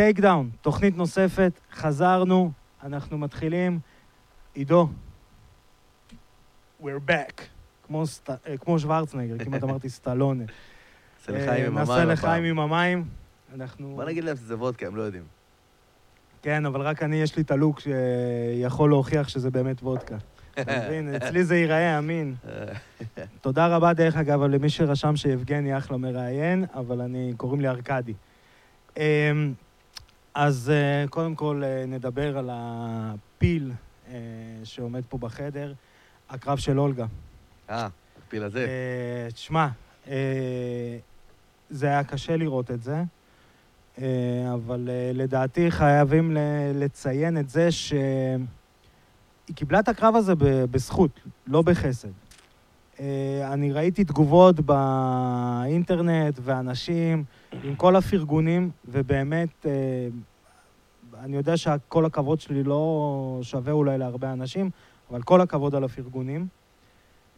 טייק דאון, תוכנית נוספת, חזרנו, אנחנו מתחילים. עידו, we're back, כמו, סט... אה, כמו שוורצנגר, כמעט אמרתי סטלונה. נעשה לחיים עם אה, המים נעשה לחיים. עם המים. אנחנו... בוא נגיד להם שזה וודקה, הם לא יודעים. כן, אבל רק אני, יש לי את הלוק שיכול להוכיח שזה באמת וודקה. אתה מבין? אצלי זה ייראה אמין. תודה רבה, דרך אגב, למי שרשם שיבגני אחלה מראיין, אבל אני, קוראים לי ארכדי. אז אה, קודם כל אה, נדבר על הפיל אה, שעומד פה בחדר, הקרב של אולגה. אה, הפיל הזה. אה, תשמע, אה, זה היה קשה לראות את זה, אה, אבל אה, לדעתי חייבים ל- לציין את זה שהיא קיבלה את הקרב הזה בזכות, לא בחסד. אה, אני ראיתי תגובות באינטרנט ואנשים עם כל הפרגונים, ובאמת, אה, אני יודע שכל הכבוד שלי לא שווה אולי להרבה אנשים, אבל כל הכבוד על הפרגונים.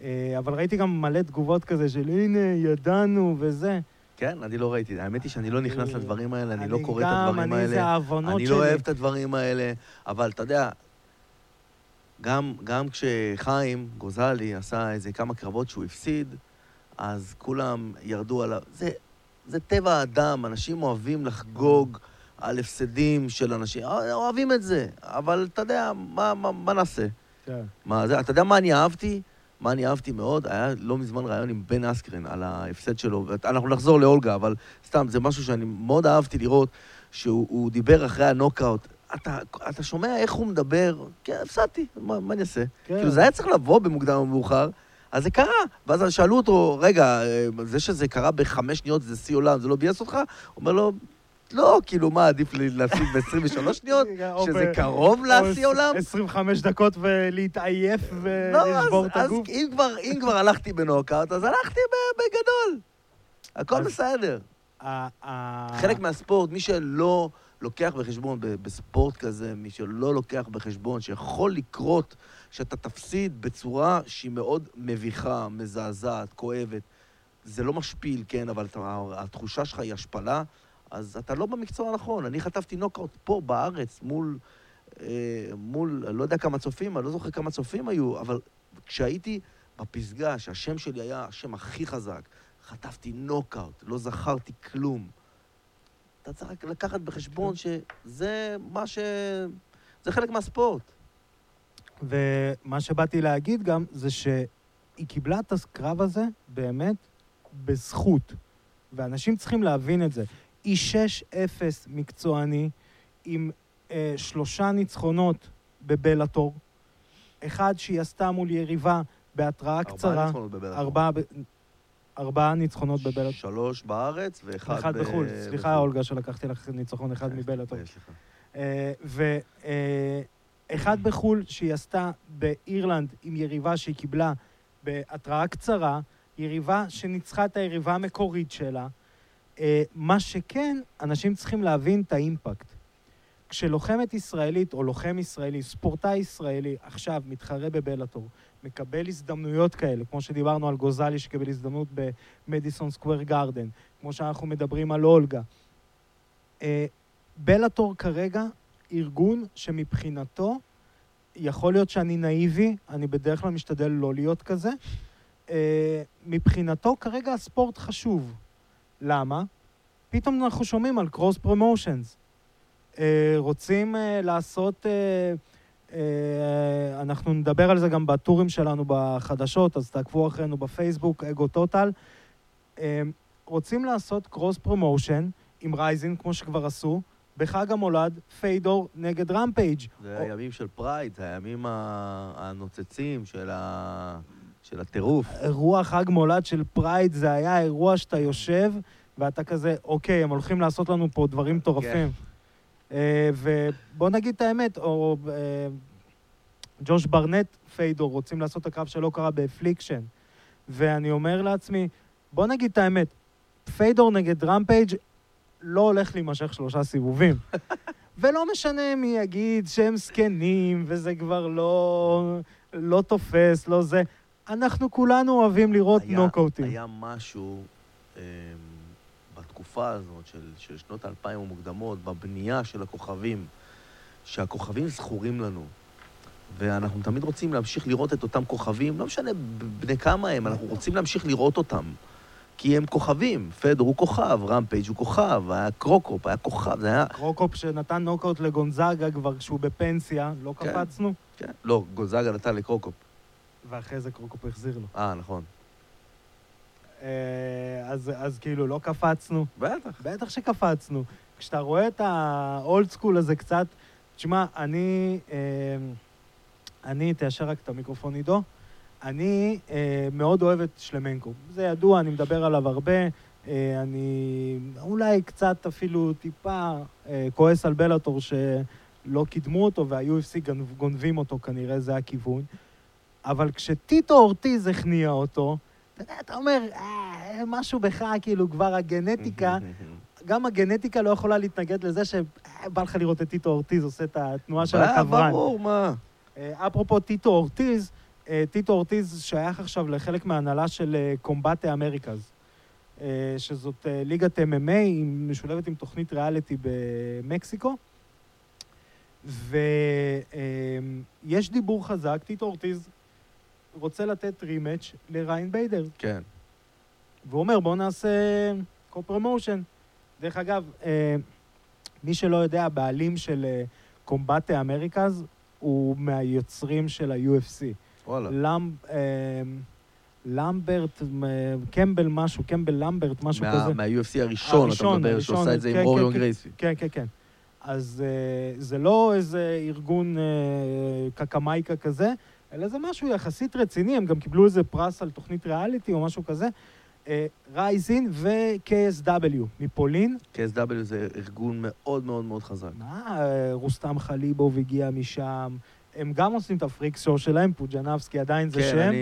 אה, אבל ראיתי גם מלא תגובות כזה של הנה, ידענו וזה. כן, אני לא ראיתי. האמת היא שאני לא נכנס אני- לדברים האלה, אני לא קורא את גם, הדברים אני, זה האלה. העוונות אני שלי. לא אוהב את הדברים האלה, אבל אתה יודע, גם, גם כשחיים גוזלי עשה איזה כמה קרבות שהוא הפסיד, אז כולם ירדו עליו. זה, זה טבע האדם, אנשים אוהבים לחגוג על הפסדים של אנשים, אוהבים את זה, אבל אתה יודע, מה, מה, מה נעשה? כן. מה זה, אתה יודע מה אני אהבתי? מה אני אהבתי מאוד? היה לא מזמן ראיון עם בן אסקרן על ההפסד שלו. אנחנו נחזור לאולגה, אבל סתם, זה משהו שאני מאוד אהבתי לראות, שהוא הוא דיבר אחרי הנוקאוט. אתה, אתה שומע איך הוא מדבר? כן, הפסדתי, מה, מה אני אעשה? כן. כאילו, זה היה צריך לבוא במוקדם או במאוחר, אז זה קרה. ואז שאלו אותו, רגע, אה, זה שזה קרה בחמש שניות זה שיא עולם, זה לא ביאס אותך? הוא אומר לו, לא, כאילו, מה, עדיף לי להפסיד ב-23 שניות? שזה קרוב לשיא עולם? 25 דקות ולהתעייף לא, ולשבור אז, את אז הגוף. אם, כבר, אם כבר הלכתי בנוקאוט, אז הלכתי בגדול. הכל אז- בסדר. חלק מהספורט, מי שלא לוקח בחשבון בספורט כזה, מי שלא לוקח בחשבון שיכול לקרות שאתה תפסיד בצורה שהיא מאוד מביכה, מזעזעת, כואבת. זה לא משפיל, כן, אבל התחושה שלך היא השפלה, אז אתה לא במקצוע הנכון. אני חטפתי נוקאוט פה בארץ מול, אה, מול, לא יודע כמה צופים, אני לא זוכר כמה צופים היו, אבל כשהייתי בפסגה, שהשם שלי היה השם הכי חזק, חטפתי נוקאוט, לא זכרתי כלום. אתה צריך רק לקחת בחשבון שזה מה ש... זה חלק מהספורט. ומה שבאתי להגיד גם, זה שהיא קיבלה את הקרב הזה באמת בזכות. ואנשים צריכים להבין את זה. היא 6-0 מקצועני, עם אה, שלושה ניצחונות בבלאטור. אחד שהיא עשתה מול יריבה בהתראה קצרה. ארבעה ניצחונות בבלאטור. ארבעה, ב... ארבעה ניצחונות בבלאטור. שלוש בארץ ואחד אחד ב- בחו"ל. סליחה, בחו"ל. אולגה, שלקחתי לך ניצחון אחד מבלאטור. ואחד בחו"ל שהיא עשתה באירלנד עם יריבה שהיא קיבלה בהתראה קצרה, יריבה שניצחה את היריבה המקורית שלה. אה, מה שכן, אנשים צריכים להבין את האימפקט. כשלוחמת ישראלית או לוחם ישראלי, ספורטאי ישראלי, עכשיו מתחרה בבלאטור, מקבל הזדמנויות כאלה, כמו שדיברנו על גוזלי שקיבל הזדמנות במדיסון סקוואר גארדן, כמו שאנחנו מדברים על אולגה. אה, בלאטור כרגע ארגון שמבחינתו, יכול להיות שאני נאיבי, אני בדרך כלל משתדל לא להיות כזה, אה, מבחינתו כרגע הספורט חשוב. למה? פתאום אנחנו שומעים על קרוס פרומושנס. רוצים אה, לעשות... אה, אה, אנחנו נדבר על זה גם בטורים שלנו בחדשות, אז תעקבו אחרינו בפייסבוק, אגו טוטל. אה, רוצים לעשות cross promotion עם רייזין, כמו שכבר עשו, בחג המולד, פדור נגד רמפייג'. זה או- הימים של פרייד, זה הימים הנוצצים של ה- של הטירוף. אירוע חג מולד של פרייד זה היה אירוע שאתה יושב ואתה כזה, אוקיי, הם הולכים לעשות לנו פה דברים מטורפים. אה, ובוא נגיד את האמת, או אה, ג'וש ברנט פדור רוצים לעשות את הקרב שלא קרה באפליקשן. ואני אומר לעצמי, בוא נגיד את האמת, פיידור נגד רמפייג' לא הולך להימשך שלושה סיבובים. ולא משנה מי יגיד שהם זקנים, וזה כבר לא, לא תופס, לא זה. אנחנו כולנו אוהבים לראות נוקאוטים. היה משהו אמ, בתקופה בתקופה הזאת של, של שנות האלפיים המוקדמות, בבנייה של הכוכבים, שהכוכבים זכורים לנו. ואנחנו תמיד רוצים להמשיך לראות את אותם כוכבים, לא משנה בני כמה הם, אנחנו רוצים להמשיך לראות אותם. כי הם כוכבים. פדור הוא כוכב, רמפייג' הוא כוכב, היה קרוקופ, היה כוכב, זה היה... קרוקופ שנתן נוקאוט לגונזאגה כבר כשהוא בפנסיה, לא כן. קפצנו, כן. לא, גונזאגה נתן לקרוקופ. ואחרי זה קרוקופ החזיר לו. אה, נכון. אה, אז, אז כאילו לא קפצנו. בטח. בטח שקפצנו. כשאתה רואה את ה old school הזה קצת, תשמע, אני, אה, אני, תיישר רק את המיקרופון עידו, אני אה, מאוד אוהב את שלמנקו. זה ידוע, אני מדבר עליו הרבה. אני אולי קצת אפילו טיפה כועס על בלאטור שלא קידמו אותו וה-UFC גונבים אותו, כנראה זה הכיוון. אבל כשטיטו אורטיז הכניע אותו, אתה יודע, אתה אומר, אה, משהו בך, כאילו, כבר הגנטיקה, גם הגנטיקה לא יכולה להתנגד לזה שבא לך לראות את טיטו אורטיז עושה את התנועה של אה, הקברן. ברור, מה? אה, אפרופו טיטו אורטיז, אה, טיטו אורטיז שייך עכשיו לחלק מההנהלה של אה, קומבטה אמריקאז, אה, שזאת אה, ליגת MMA, משולבת עם תוכנית ריאליטי במקסיקו. ויש דיבור חזק, טיטו אורטיז רוצה לתת rematch לריין ביידר. כן. והוא אומר, בואו נעשה co-promotion. דרך אגב, אה, מי שלא יודע, הבעלים של אה, קומבטה אמריקאז הוא מהיוצרים של ה-UFC. וואלה. למב, אה, למברט, אה, קמבל משהו, קמבל למברט, משהו מה- כזה. מה-UFC הראשון, אתה הראשון, מדבר, הראשון, שעושה את זה כן, עם רוריון כן, גרייסי. כן, כן, כן. אז אה, זה לא איזה ארגון אה, קקמייקה כזה, אלא זה משהו יחסית רציני, הם גם קיבלו איזה פרס על תוכנית ריאליטי או משהו כזה. אה, רייזין ו-KSW מפולין. KSW זה ארגון מאוד מאוד מאוד חזק. מה, אה, רוסטם חליבוב הגיע משם. הם גם עושים את ה freak show שלהם, פודז'יאנובסקי עדיין זה כן, שם. אני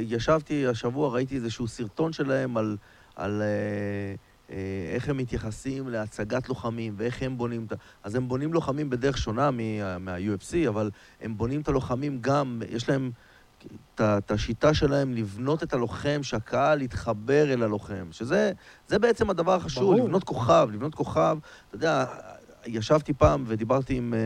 ישבתי השבוע, ראיתי איזשהו סרטון שלהם על, על אה, אה, איך הם מתייחסים להצגת לוחמים ואיך הם בונים את ה... אז הם בונים לוחמים בדרך שונה מה- מה-UFC, אבל הם בונים את הלוחמים גם, יש להם את השיטה שלהם לבנות את הלוחם, שהקהל יתחבר אל הלוחם, שזה זה בעצם הדבר החשוב, ברור. לבנות כוכב, לבנות כוכב. אתה יודע, ישבתי פעם ודיברתי עם, אה,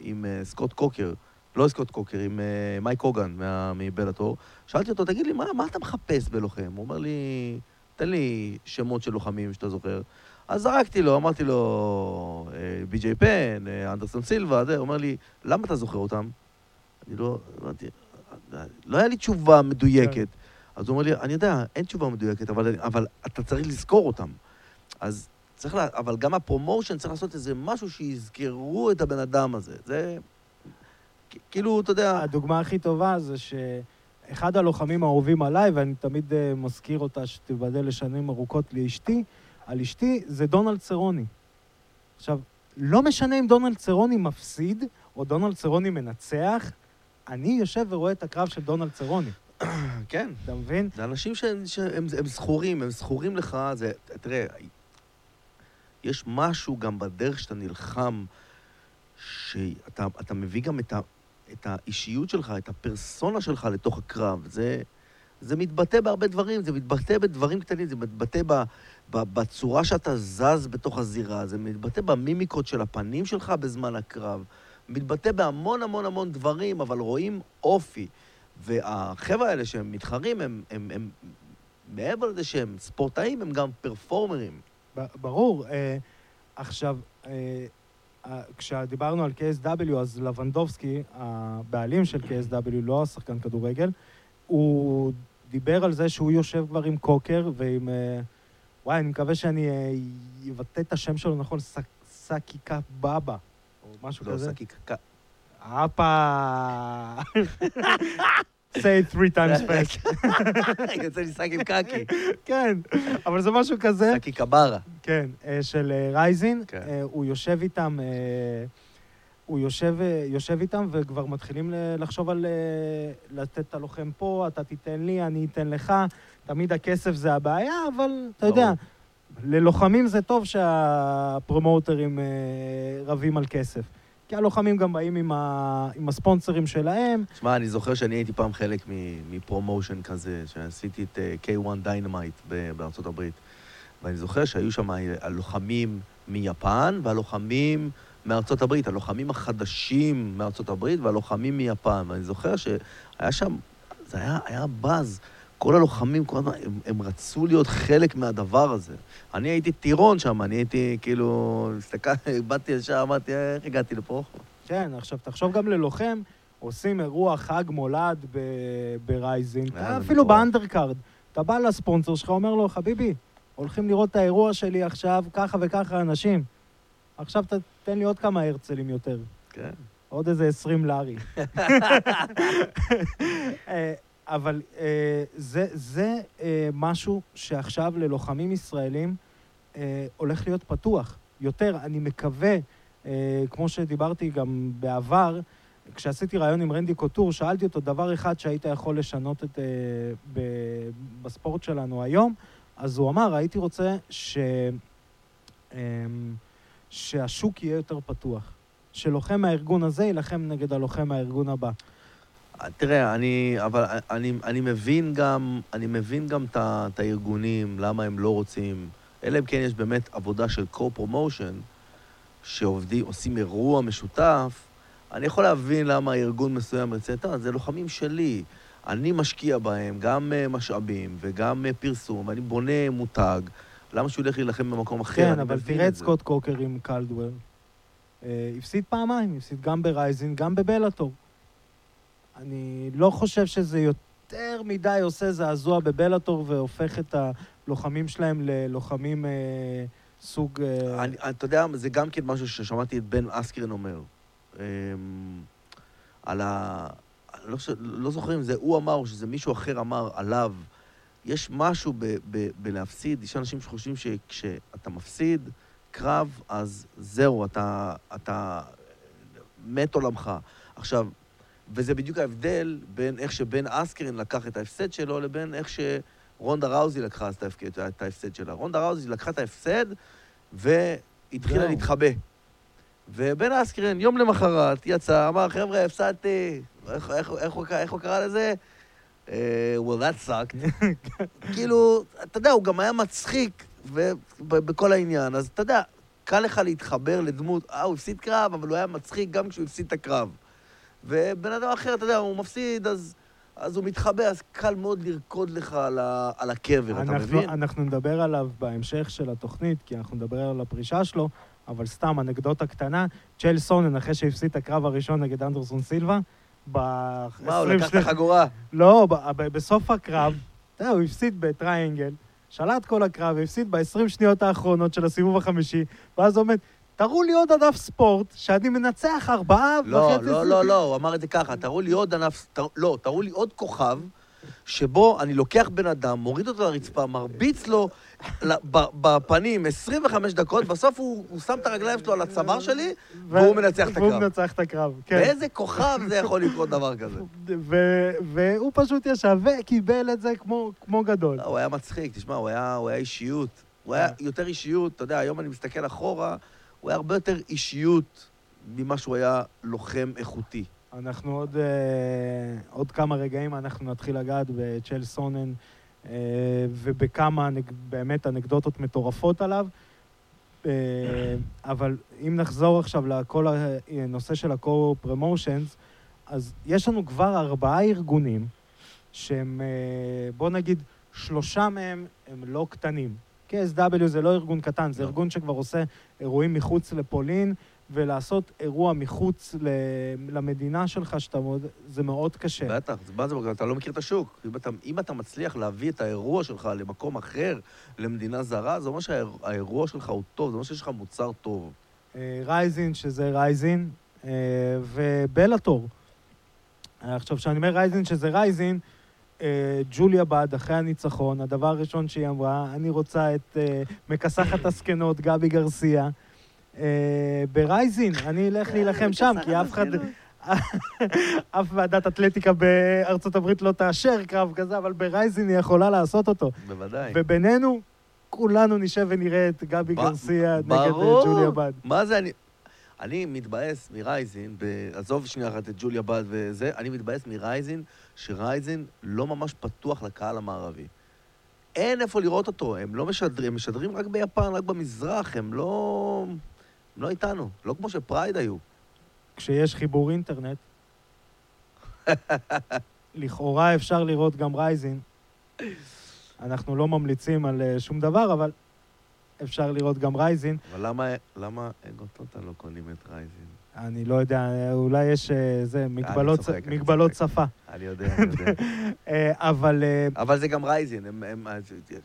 עם אה, סקוט קוקר, לא סקוט קוקר, עם אה, מייק הוגן מבלאטור. שאלתי אותו, תגיד לי, מה, מה אתה מחפש בלוחם? הוא אומר לי, תן לי שמות של לוחמים שאתה זוכר. אז זרקתי לו, אמרתי לו, אה, בי.ג'יי פן, אה, אנדרסון סילבה, זה, הוא אומר לי, למה אתה זוכר אותם? אני לא, אמרתי, לא היה לי תשובה מדויקת. אז הוא אומר לי, אני יודע, אין תשובה מדויקת, אבל, אבל אתה צריך לזכור אותם. אז צריך, לה, אבל גם הפרומושן צריך לעשות איזה משהו שיזכרו את הבן אדם הזה. זה, כאילו, אתה יודע, הדוגמה הכי טובה זה שאחד הלוחמים האהובים עליי, ואני תמיד אה, מזכיר אותה שתיבדל לשנים ארוכות לאשתי, על אשתי, זה דונלד צרוני. עכשיו, לא משנה אם דונלד צרוני מפסיד או דונלד צרוני מנצח, אני יושב ורואה את הקרב של דונלד צרוני, כן, אתה מבין? זה אנשים שהם, שהם הם זכורים, הם זכורים לך, זה, תראה, יש משהו גם בדרך שאתה נלחם, שאתה אתה מביא גם את, ה, את האישיות שלך, את הפרסונה שלך לתוך הקרב. זה, זה מתבטא בהרבה דברים, זה מתבטא בדברים קטנים, זה מתבטא ב, ב, בצורה שאתה זז בתוך הזירה, זה מתבטא במימיקות של הפנים שלך בזמן הקרב, מתבטא בהמון המון המון דברים, אבל רואים אופי. והחבר'ה האלה שהם מתחרים, הם, הם, הם, מעבר לזה שהם ספורטאים, הם גם פרפורמרים. ברור. אה, עכשיו, אה, כשדיברנו על KSW, אז לבנדובסקי, הבעלים של KSW, לא השחקן כדורגל, הוא דיבר על זה שהוא יושב כבר עם קוקר ועם... אה, וואי, אני מקווה שאני אה, אבטא את השם שלו נכון, סק- סקיקה בבא, או משהו לא, כזה. שקי קקה. הפה. say it three times fast. יוצא לי שק עם קקי. כן, אבל זה משהו כזה. שקי קברה. כן, אה, של אה, רייזין. כן. אה, הוא יושב איתם, הוא יושב, יושב איתם וכבר מתחילים לחשוב על לתת את הלוחם פה, אתה תיתן לי, אני אתן לך. תמיד הכסף זה הבעיה, אבל אתה יודע. ללוחמים זה טוב שהפרומוטרים רבים על כסף. כי הלוחמים גם באים עם, ה... עם הספונסרים שלהם. שמע, אני זוכר שאני הייתי פעם חלק מפרומושן כזה, שעשיתי את אה, K1 Dynamite ב- בארצות הברית. ואני זוכר שהיו שם הלוחמים מיפן והלוחמים מארצות הברית, הלוחמים החדשים מארצות הברית והלוחמים מיפן. ואני זוכר שהיה שם, זה היה, היה באז. כל הלוחמים, כל הזמן, הם, הם רצו להיות חלק מהדבר הזה. אני הייתי טירון שם, אני הייתי כאילו, הסתכלתי, באתי ישר, אמרתי, איך הגעתי לפה? כן, עכשיו תחשוב גם ללוחם, עושים אירוע חג מולד ברייזין, אפילו ב undercard. אתה בא לספונסר שלך, אומר לו, חביבי, הולכים לראות את האירוע שלי עכשיו, ככה וככה אנשים. עכשיו תן לי עוד כמה הרצלים יותר. כן. עוד איזה עשרים לארי. אבל אה, זה, זה אה, משהו שעכשיו ללוחמים ישראלים אה, הולך להיות פתוח. יותר, אני מקווה, אה, כמו שדיברתי גם בעבר, כשעשיתי ראיון עם רנדי קוטור, שאלתי אותו דבר אחד שהיית יכול לשנות את, אה, ב, בספורט שלנו היום, אז הוא אמר, הייתי רוצה ש, אה, שהשוק יהיה יותר פתוח. שלוחם מהארגון הזה יילחם נגד הלוחם מהארגון הבא. תראה, אני, אבל אני, אני מבין גם, אני מבין גם את הארגונים, למה הם לא רוצים, אלא אם כן יש באמת עבודה של co-promotion, שעושים אירוע משותף, אני יכול להבין למה ארגון מסוים ירצה, טוב, זה לוחמים שלי. אני משקיע בהם גם אה, משאבים וגם אה, פרסום, ואני בונה מותג. למה שהוא ילך להילחם במקום אחר? כן, אבל תראה את סקוט קוקר עם קלדוול. אה, הפסיד פעמיים, הפסיד גם ברייזין, גם בבלאטור. אני לא חושב שזה יותר מדי עושה זעזוע בבלאטור והופך את הלוחמים שלהם ללוחמים אה, סוג... אה... אני, אתה יודע, זה גם כן משהו ששמעתי את בן אסקרן אומר. אה, על ה... לא, לא זוכר אם זה הוא אמר או שזה מישהו אחר אמר עליו. יש משהו ב, ב, בלהפסיד, יש אנשים שחושבים שכשאתה מפסיד קרב, אז זהו, אתה, אתה מת עולמך. עכשיו, וזה בדיוק ההבדל בין איך שבן אסקרין לקח את ההפסד שלו לבין איך שרונדה ראוזי לקחה את ההפסד שלה. רונדה ראוזי לקחה את ההפסד והתחילה להתחבא. ובן אסקרין, יום למחרת, יצא, אמר, חבר'ה, הפסדתי. איך, איך, איך, איך הוא קרא לזה? Uh, well, that sucked. כאילו, אתה יודע, הוא גם היה מצחיק בכל העניין, אז אתה יודע, קל לך להתחבר לדמות, אה, הוא הפסיד קרב, אבל הוא היה מצחיק גם כשהוא הפסיד את הקרב. ובן אדם אחר, אתה יודע, הוא מפסיד, אז, אז הוא מתחבא, אז קל מאוד לרקוד לך על, ה, על הקבר, אנחנו, אתה מבין? אנחנו נדבר עליו בהמשך של התוכנית, כי אנחנו נדבר על הפרישה שלו, אבל סתם, אנקדוטה קטנה, צ'ל סונן, אחרי שהפסיד את הקרב הראשון נגד אנדרסון סילבה, ב... מה, הוא לקח את החגורה? לא, בסוף הקרב, אתה יודע, הוא הפסיד בטריינגל, שלט כל הקרב, הפסיד ב-20 שניות האחרונות של הסיבוב החמישי, ואז הוא אומר, תראו לי עוד ענף ספורט שאני מנצח ארבעה לא, וחצי... לא, לא, לא, לא, הוא אמר את זה ככה, תראו לי עוד ענף... לא, תראו לי עוד כוכב שבו אני לוקח בן אדם, מוריד אותו לרצפה, מרביץ לו בפנים 25 דקות, בסוף הוא, הוא שם את הרגליים שלו על הצוואר שלי, והוא מנצח את הקרב. והוא מנצח את הקרב, כן. באיזה כוכב זה יכול לקרות דבר כזה? והוא פשוט ישב וקיבל את זה כמו, כמו גדול. לא, הוא היה מצחיק, תשמע, הוא היה, הוא היה אישיות. הוא היה יותר אישיות, אתה יודע, היום אני מסתכל אחורה, הוא היה הרבה יותר אישיות ממה שהוא היה לוחם איכותי. אנחנו עוד, אה, עוד כמה רגעים, אנחנו נתחיל לגעת בצ'ל סונן אה, ובכמה באמת אנקדוטות מטורפות עליו. אה, אבל אם נחזור עכשיו לכל הנושא של ה-co-promotions, אז יש לנו כבר ארבעה ארגונים שהם, אה, בוא נגיד, שלושה מהם הם לא קטנים. KSW זה לא ארגון קטן, זה לא. ארגון שכבר עושה אירועים מחוץ לפולין, ולעשות אירוע מחוץ למדינה שלך, שאתה מאוד, זה מאוד קשה. בטח, מה זה, אתה לא מכיר את השוק. אם אתה, אם אתה מצליח להביא את האירוע שלך למקום אחר, למדינה זרה, זה אומר שהאירוע שלך הוא טוב, זה אומר שיש לך מוצר טוב. רייזין, אה, שזה רייזין, אה, ובלאטור. עכשיו, כשאני אומר רייזין, שזה רייזין, ג'וליה באד אחרי הניצחון, הדבר הראשון שהיא אמרה, אני רוצה את מכסחת הזקנות, גבי גרסיה. אה, ב Rizin, אני אלך אה, להילחם שם, כי אף אחד... אף ועדת אתלטיקה בארצות הברית לא תאשר קרב כזה, אבל ב Rizin היא יכולה לעשות אותו. בוודאי. ובינינו, כולנו נשב ונראה את גבי גרסיה נגד אה, ג'וליה בד. מה זה אני... אני מתבאס מ Rizin, עזוב שנייה אחת את ג'וליה בד וזה, אני מתבאס מ Rizin, ש Rizin לא ממש פתוח לקהל המערבי. אין איפה לראות אותו, הם לא משדרים, הם משדרים רק ביפן, רק במזרח, הם לא... הם לא איתנו, לא כמו ש Pride היו. כשיש חיבור אינטרנט, לכאורה אפשר לראות גם Rizin. אנחנו לא ממליצים על אה, שום דבר, אבל אפשר לראות גם רייזין. אבל למה, למה אגו טוטאל לא קונים את Rizin? אני לא יודע, אולי יש אה, זה, מגבלות, צוחק, אני מגבלות צוחק. שפה. אני יודע, אני יודע. אה, אבל אה, אבל זה גם Rizin, הם, הם,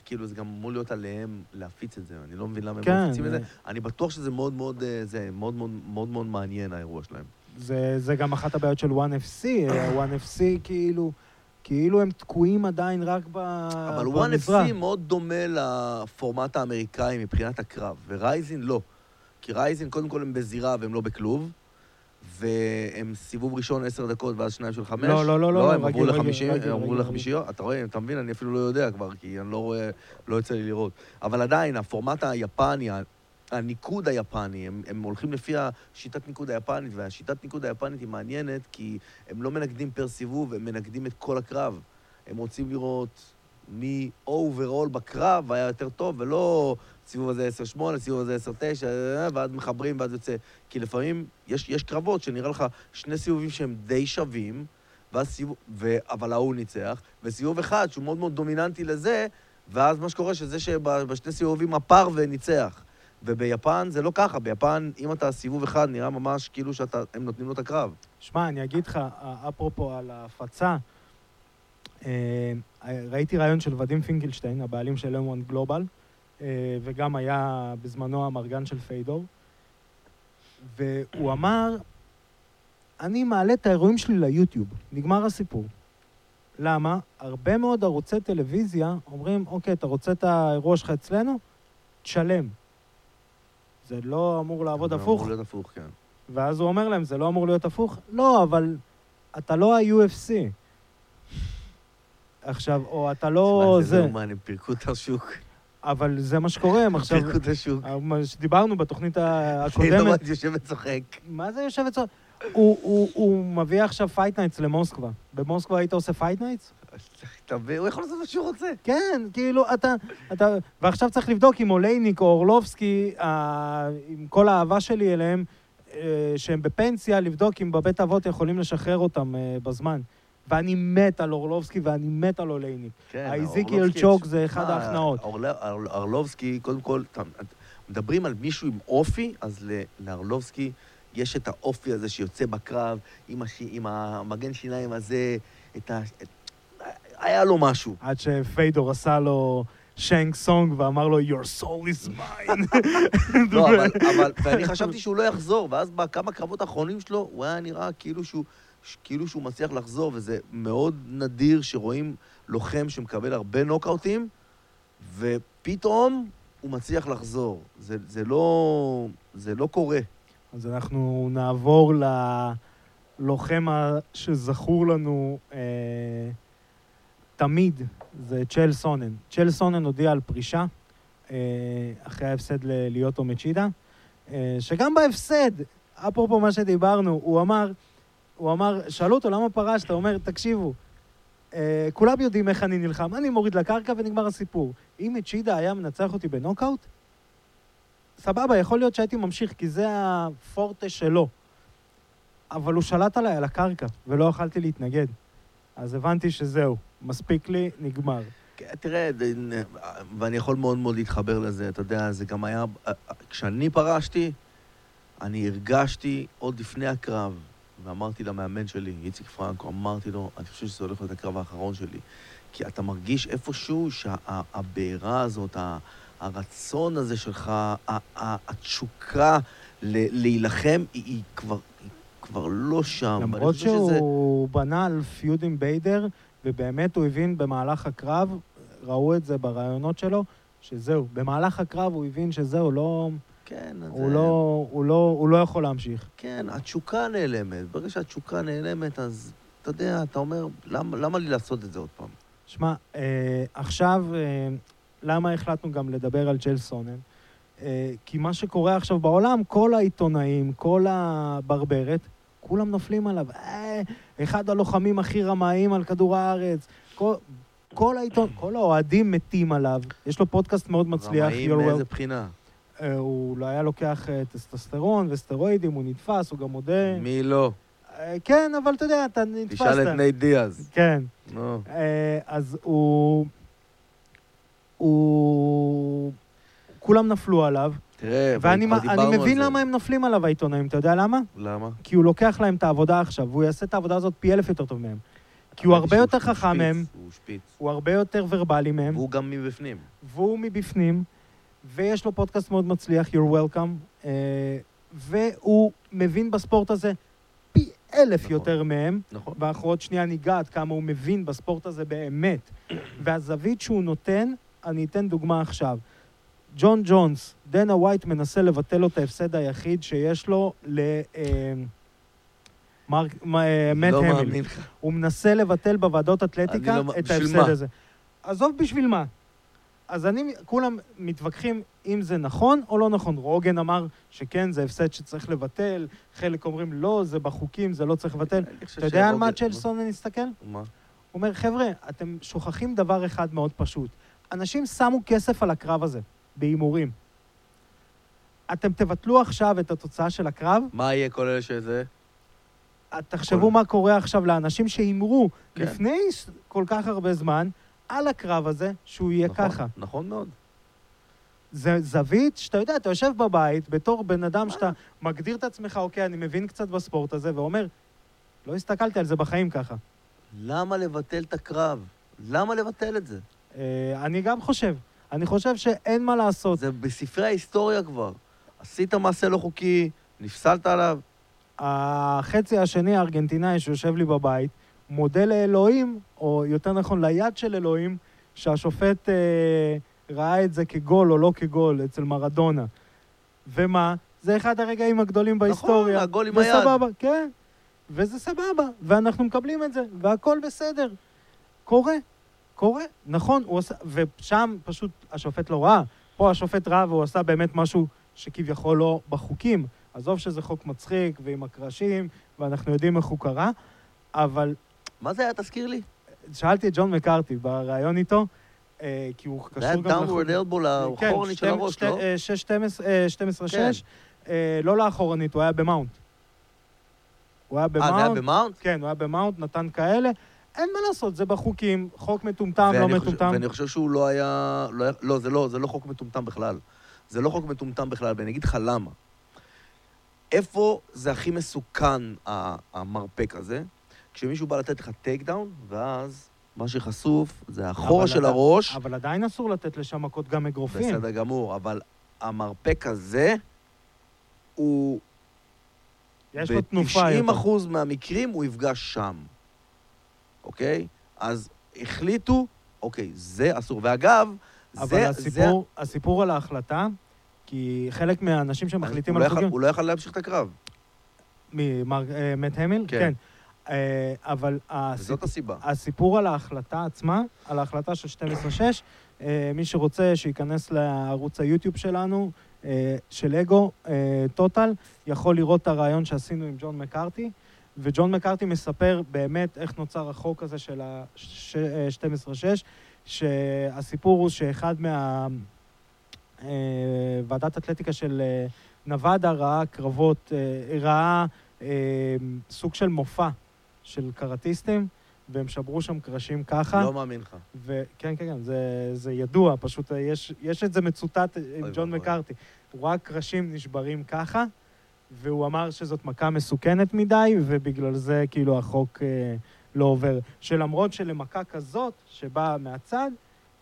כאילו זה גם אמור להיות עליהם להפיץ את זה, אני לא מבין למה הם כן, לא מפיצים את זה. אה. אני בטוח שזה מאוד מאוד, אה, זה מאוד מאוד מאוד מאוד מעניין האירוע שלהם. זה, זה גם אחת הבעיות של 1FC. אה, 1FC כאילו, כאילו הם תקועים עדיין רק ב, אבל במזרח. 1FC מאוד דומה לפורמט האמריקאי מבחינת הקרב, ו Rizin לא. כי Rizin, קודם כל הם בזירה והם לא בכלוב, והם סיבוב ראשון עשר דקות ואז שניים של חמש. לא, לא, לא, לא, לא, הם רגיל, עברו רגיל, לחמישי, רגיל, הם עברו לחמישיות. אתה רואה, אתה מבין, אני אפילו לא יודע כבר, כי אני לא רואה, לא יוצא לי לראות. אבל עדיין, הפורמט היפני, הניקוד היפני, הם, הם הולכים לפי השיטת ניקוד היפנית, והשיטת ניקוד היפנית היא מעניינת, כי הם לא מנקדים per סיבוב, הם מנקדים את כל הקרב. הם רוצים לראות מי overall בקרב היה יותר טוב, ולא סיבוב הזה 10-8, סיבוב הזה 10-9, ואז מחברים ואז יוצא. כי לפעמים יש, יש קרבות שנראה לך שני סיבובים שהם די שווים, ואז סיבוב, ו, אבל ההוא ניצח, וסיבוב אחד שהוא מאוד מאוד דומיננטי לזה, ואז מה שקורה שזה שבשני סיבובים הפר וניצח. וביפן זה לא ככה, ביפן, אם אתה סיבוב אחד, נראה ממש כאילו שהם נותנים לו את הקרב. שמע, אני אגיד לך, אפרופו על ההפצה, אה, ראיתי רעיון של ודים פינקלשטיין, הבעלים של M1 גלובל, אה, וגם היה בזמנו המרגן של פיידור, והוא אמר, אני מעלה את האירועים שלי ליוטיוב, נגמר הסיפור. למה? הרבה מאוד ערוצי טלוויזיה אומרים, אוקיי, אתה רוצה את האירוע שלך אצלנו? תשלם. זה לא אמור לעבוד זה הפוך. אמור להיות הפוך, כן. ואז הוא אומר להם, זה לא אמור להיות הפוך? לא, אבל אתה לא ה-UFC. עכשיו, או אתה לא זה זה, לא אומן, הם פירקו את השוק. אבל זה מה שקורה, הם עכשיו... פירקו את השוק. מה שדיברנו בתוכנית אני הקודמת, לא יושב וצוחק. מה זה יושב הוא, הוא מביא עכשיו Fight Nights למוסקבה. במוסקבה היית עושה Fight Nights? אתה מבין? הוא יכול לעשות מה שהוא רוצה. כן, כאילו, אתה, אתה... ועכשיו צריך לבדוק אם אולייניק או אורלובסקי, אה, עם כל האהבה שלי אליהם, אה, שהם בפנסיה, לבדוק אם בבית אבות יכולים לשחרר אותם אה, בזמן. ואני מת על אורלובסקי ואני מת על אולייניק. כן, האיזיקיאל אורלובסקי, צ'וק זה אחד ההכנעות. אורל- אורל- ארלובסקי, קודם כל, מדברים על מישהו עם אופי, אז לארלובסקי יש את האופי הזה שיוצא בקרב, עם, הש... עם המגן שיניים הזה, את ה... את... היה לו משהו. עד שפיידור עשה לו שנק סונג ואמר לו, your soul is mine. לא, אבל, אבל, ואני חשבתי שהוא לא יחזור, ואז בכמה קרבות האחרונים שלו, הוא היה נראה כאילו שהוא, כאילו שהוא מצליח לחזור, וזה מאוד נדיר שרואים לוחם שמקבל הרבה נוקאוטים, ופתאום הוא מצליח לחזור. זה, זה, לא, זה לא קורה. אז אנחנו נעבור ללוחם שזכור לנו אה, תמיד, זה צ'ל סונן. צ'ל סונן הודיע על פרישה אה, אחרי ההפסד לליוטו מצ'ידה, אה, שגם בהפסד, אפרופו מה שדיברנו, הוא אמר, הוא אמר, שאלו אותו למה פרשת, הוא אומר, תקשיבו, אה, כולם יודעים איך אני נלחם, אני מוריד לקרקע ונגמר הסיפור. אם מצ'ידה היה מנצח אותי בנוקאוט, סבבה, יכול להיות שהייתי ממשיך, כי זה הפורטה שלו. אבל הוא שלט עליי על הקרקע, ולא יכלתי להתנגד. אז הבנתי שזהו, מספיק לי, נגמר. כן, תראה, ואני יכול מאוד מאוד להתחבר לזה, אתה יודע, זה גם היה... כשאני פרשתי, אני הרגשתי עוד לפני הקרב, ואמרתי למאמן שלי, איציק פרנקו, אמרתי לו, אני חושב שזה הולך להיות הקרב האחרון שלי. כי אתה מרגיש איפשהו שהבעירה הזאת, ה- הרצון הזה שלך, התשוקה להילחם, היא, היא, כבר, היא כבר לא שם. למרות חושב שזה- שהוא בנה על פיוד עם ביידר, ובאמת הוא הבין במהלך הקרב, ראו את זה ברעיונות שלו, שזהו, במהלך הקרב הוא הבין שזהו, לא, כן, אז הוא, זה- לא, הוא, לא, הוא לא יכול להמשיך. כן, התשוקה נעלמת. ברגע שהתשוקה נעלמת, אז אתה יודע, אתה אומר, למה, למה לי לעשות את זה עוד פעם? שמע, אה, עכשיו, אה, למה החלטנו גם לדבר על צ'ל סונן? אה, כי מה שקורה עכשיו בעולם, כל העיתונאים, כל הברברת, כולם נופלים עליו. אה, אחד הלוחמים הכי רמאים על כדור הארץ. כל, כל העיתון, כל האוהדים מתים עליו. יש לו פודקאסט מאוד מצליח, רמאים מאיזה. בחינה? אה, הוא לא היה לוקח אה, טסטוסטרון וסטרואידים, הוא נתפס, הוא גם מודה. מי לא? אה, כן, אבל אתה יודע, אתה נתפסת. תשאל את נייט דיאז. כן. נו. אז הוא... הוא... כולם נפלו עליו, תראה, ואני כבר אני דיברנו על מבין זה. למה הם נופלים עליו, העיתונאים. אתה יודע למה? למה? כי הוא לוקח להם את העבודה עכשיו, והוא יעשה את העבודה הזאת פי אלף יותר טוב מהם. כי הוא הרבה יותר חכם שפיץ, מהם, הוא שפיץ. הוא הרבה יותר ורבלי מהם, והוא גם מבפנים. והוא מבפנים, ויש לו פודקאסט מאוד מצליח, You're Welcome, אה, והוא מבין בספורט הזה פי אלף נכון. יותר מהם, נכון. ואנחנו עוד שנייה ניגע עד כמה הוא מבין בספורט הזה באמת. והזווית שהוא נותן, אני אתן דוגמה עכשיו. ג'ון ג'ונס, דנה ווייט מנסה לבטל לו את ההפסד היחיד שיש לו ל... אה, מרק, אה, מאט לא לך. הוא מנסה לבטל בוועדות אתלטיקה אני לא את ההפסד מה? הזה. עזוב בשביל מה. אז אני, כולם מתווכחים אם זה נכון או לא נכון. רוגן אמר שכן, זה הפסד שצריך לבטל, חלק אומרים לא, זה בחוקים, זה לא צריך לבטל. אני אתה יודע על מה צ'לסון נסתכל? מה? הוא אומר, חבר'ה, אתם שוכחים דבר אחד מאוד פשוט. אנשים שמו כסף על הקרב הזה, בהימורים. אתם תבטלו עכשיו את התוצאה של הקרב, מה יהיה כל אלה שזה? תחשבו כל- מה קורה עכשיו לאנשים שהימרו כן. לפני כל כך הרבה זמן על הקרב הזה, שהוא יהיה נכון, ככה. נכון מאוד. זה זווית שאתה יודע, אתה יושב בבית בתור בן אדם? שאתה מגדיר את עצמך, אוקיי, אני מבין קצת בספורט הזה, ואומר, לא הסתכלתי על זה בחיים ככה. למה לבטל את הקרב? למה לבטל את זה? אה, אני גם חושב. אני חושב שאין מה לעשות. זה בספרי ההיסטוריה כבר. עשית מעשה לא חוקי, נפסלת עליו. החצי השני הארגנטינאי שיושב לי בבית, מודה לאלוהים, או יותר נכון ליד של אלוהים, שהשופט אה, ראה את זה כגול או לא כגול אצל מרדונה. ומה? זה אחד הרגעים הגדולים בהיסטוריה. נכון, הגול עם היד. וסבבה, כן. וזה סבבה, ואנחנו מקבלים את זה, והכל בסדר. קורה, קורה, נכון, הוא עשה, ושם פשוט השופט לא ראה. פה השופט ראה והוא עשה באמת משהו שכביכול לא בחוקים. עזוב שזה חוק מצחיק ועם הקרשים, ואנחנו יודעים איך הוא קרה, אבל מה זה היה? תזכיר לי. שאלתי את ג'ון מקארתי בריאיון איתו, אה, כי הוא זה היה קשור גם downward elbow לאחורנית של הראש, לא? אה, 6-12-6, כן. אה, לא לאחורנית, הוא היה במאונט. הוא היה אה, זה היה במאונט, ב mount? כן, הוא היה ב mount, נתן כאלה. אין מה לעשות, זה בחוקים, חוק מטומטם, לא חושב- מטומטם. ואני חושב שהוא לא היה... לא, היה- לא, זה לא, זה לא חוק מטומטם בכלל. זה לא חוק מטומטם בכלל, ואני אגיד לך למה. איפה זה הכי מסוכן, המרפק הזה? כשמישהו בא לתת לך takedown, ואז מה שחשוף זה החור של אתה- הראש. אבל עדיין אסור לתת לשם מכות גם אגרופים. בסדר גמור, אבל המרפק הזה, הוא... יש לו תנופה ב-90 יותר. אחוז מהמקרים הוא יפגע שם, אוקיי? אז החליטו, אוקיי, זה אסור. ואגב, אבל זה... הסיפור, הסיפור על ההחלטה, כי חלק מהאנשים זה... שמחליטים לא על יכל- חוקים... הוא לא יכל להמשיך את הקרב, ממר... אה, המיל? כן. אה, אבל הסיפ... הסיבה. הסיפור על ההחלטה עצמה, על ההחלטה של 12-6, אה, מי שרוצה שייכנס לערוץ היוטיוב שלנו, של אגו, טוטל, יכול לראות את הרעיון שעשינו עם ג'ון מקארתי, וג'ון מקארתי מספר באמת איך נוצר החוק הזה של ה-12-6, שהסיפור הוא שאחד מה... אה, ועדת אתלטיקה של אה, נבדה ראה קרבות, אה, ראה אה, סוג של מופע של קראטיסטים, והם שברו שם קרשים ככה. לא מאמין לך. וכן, כן, כן, זה, זה ידוע, פשוט אה, יש, יש את זה מצוטט עם ג'ון. מקארתי. הוא ראה קרשים נשברים ככה, והוא אמר שזאת מכה מסוכנת מדי, ובגלל זה כאילו החוק אה, לא עובר. שלמרות שלמכה כזאת, שבאה מהצד,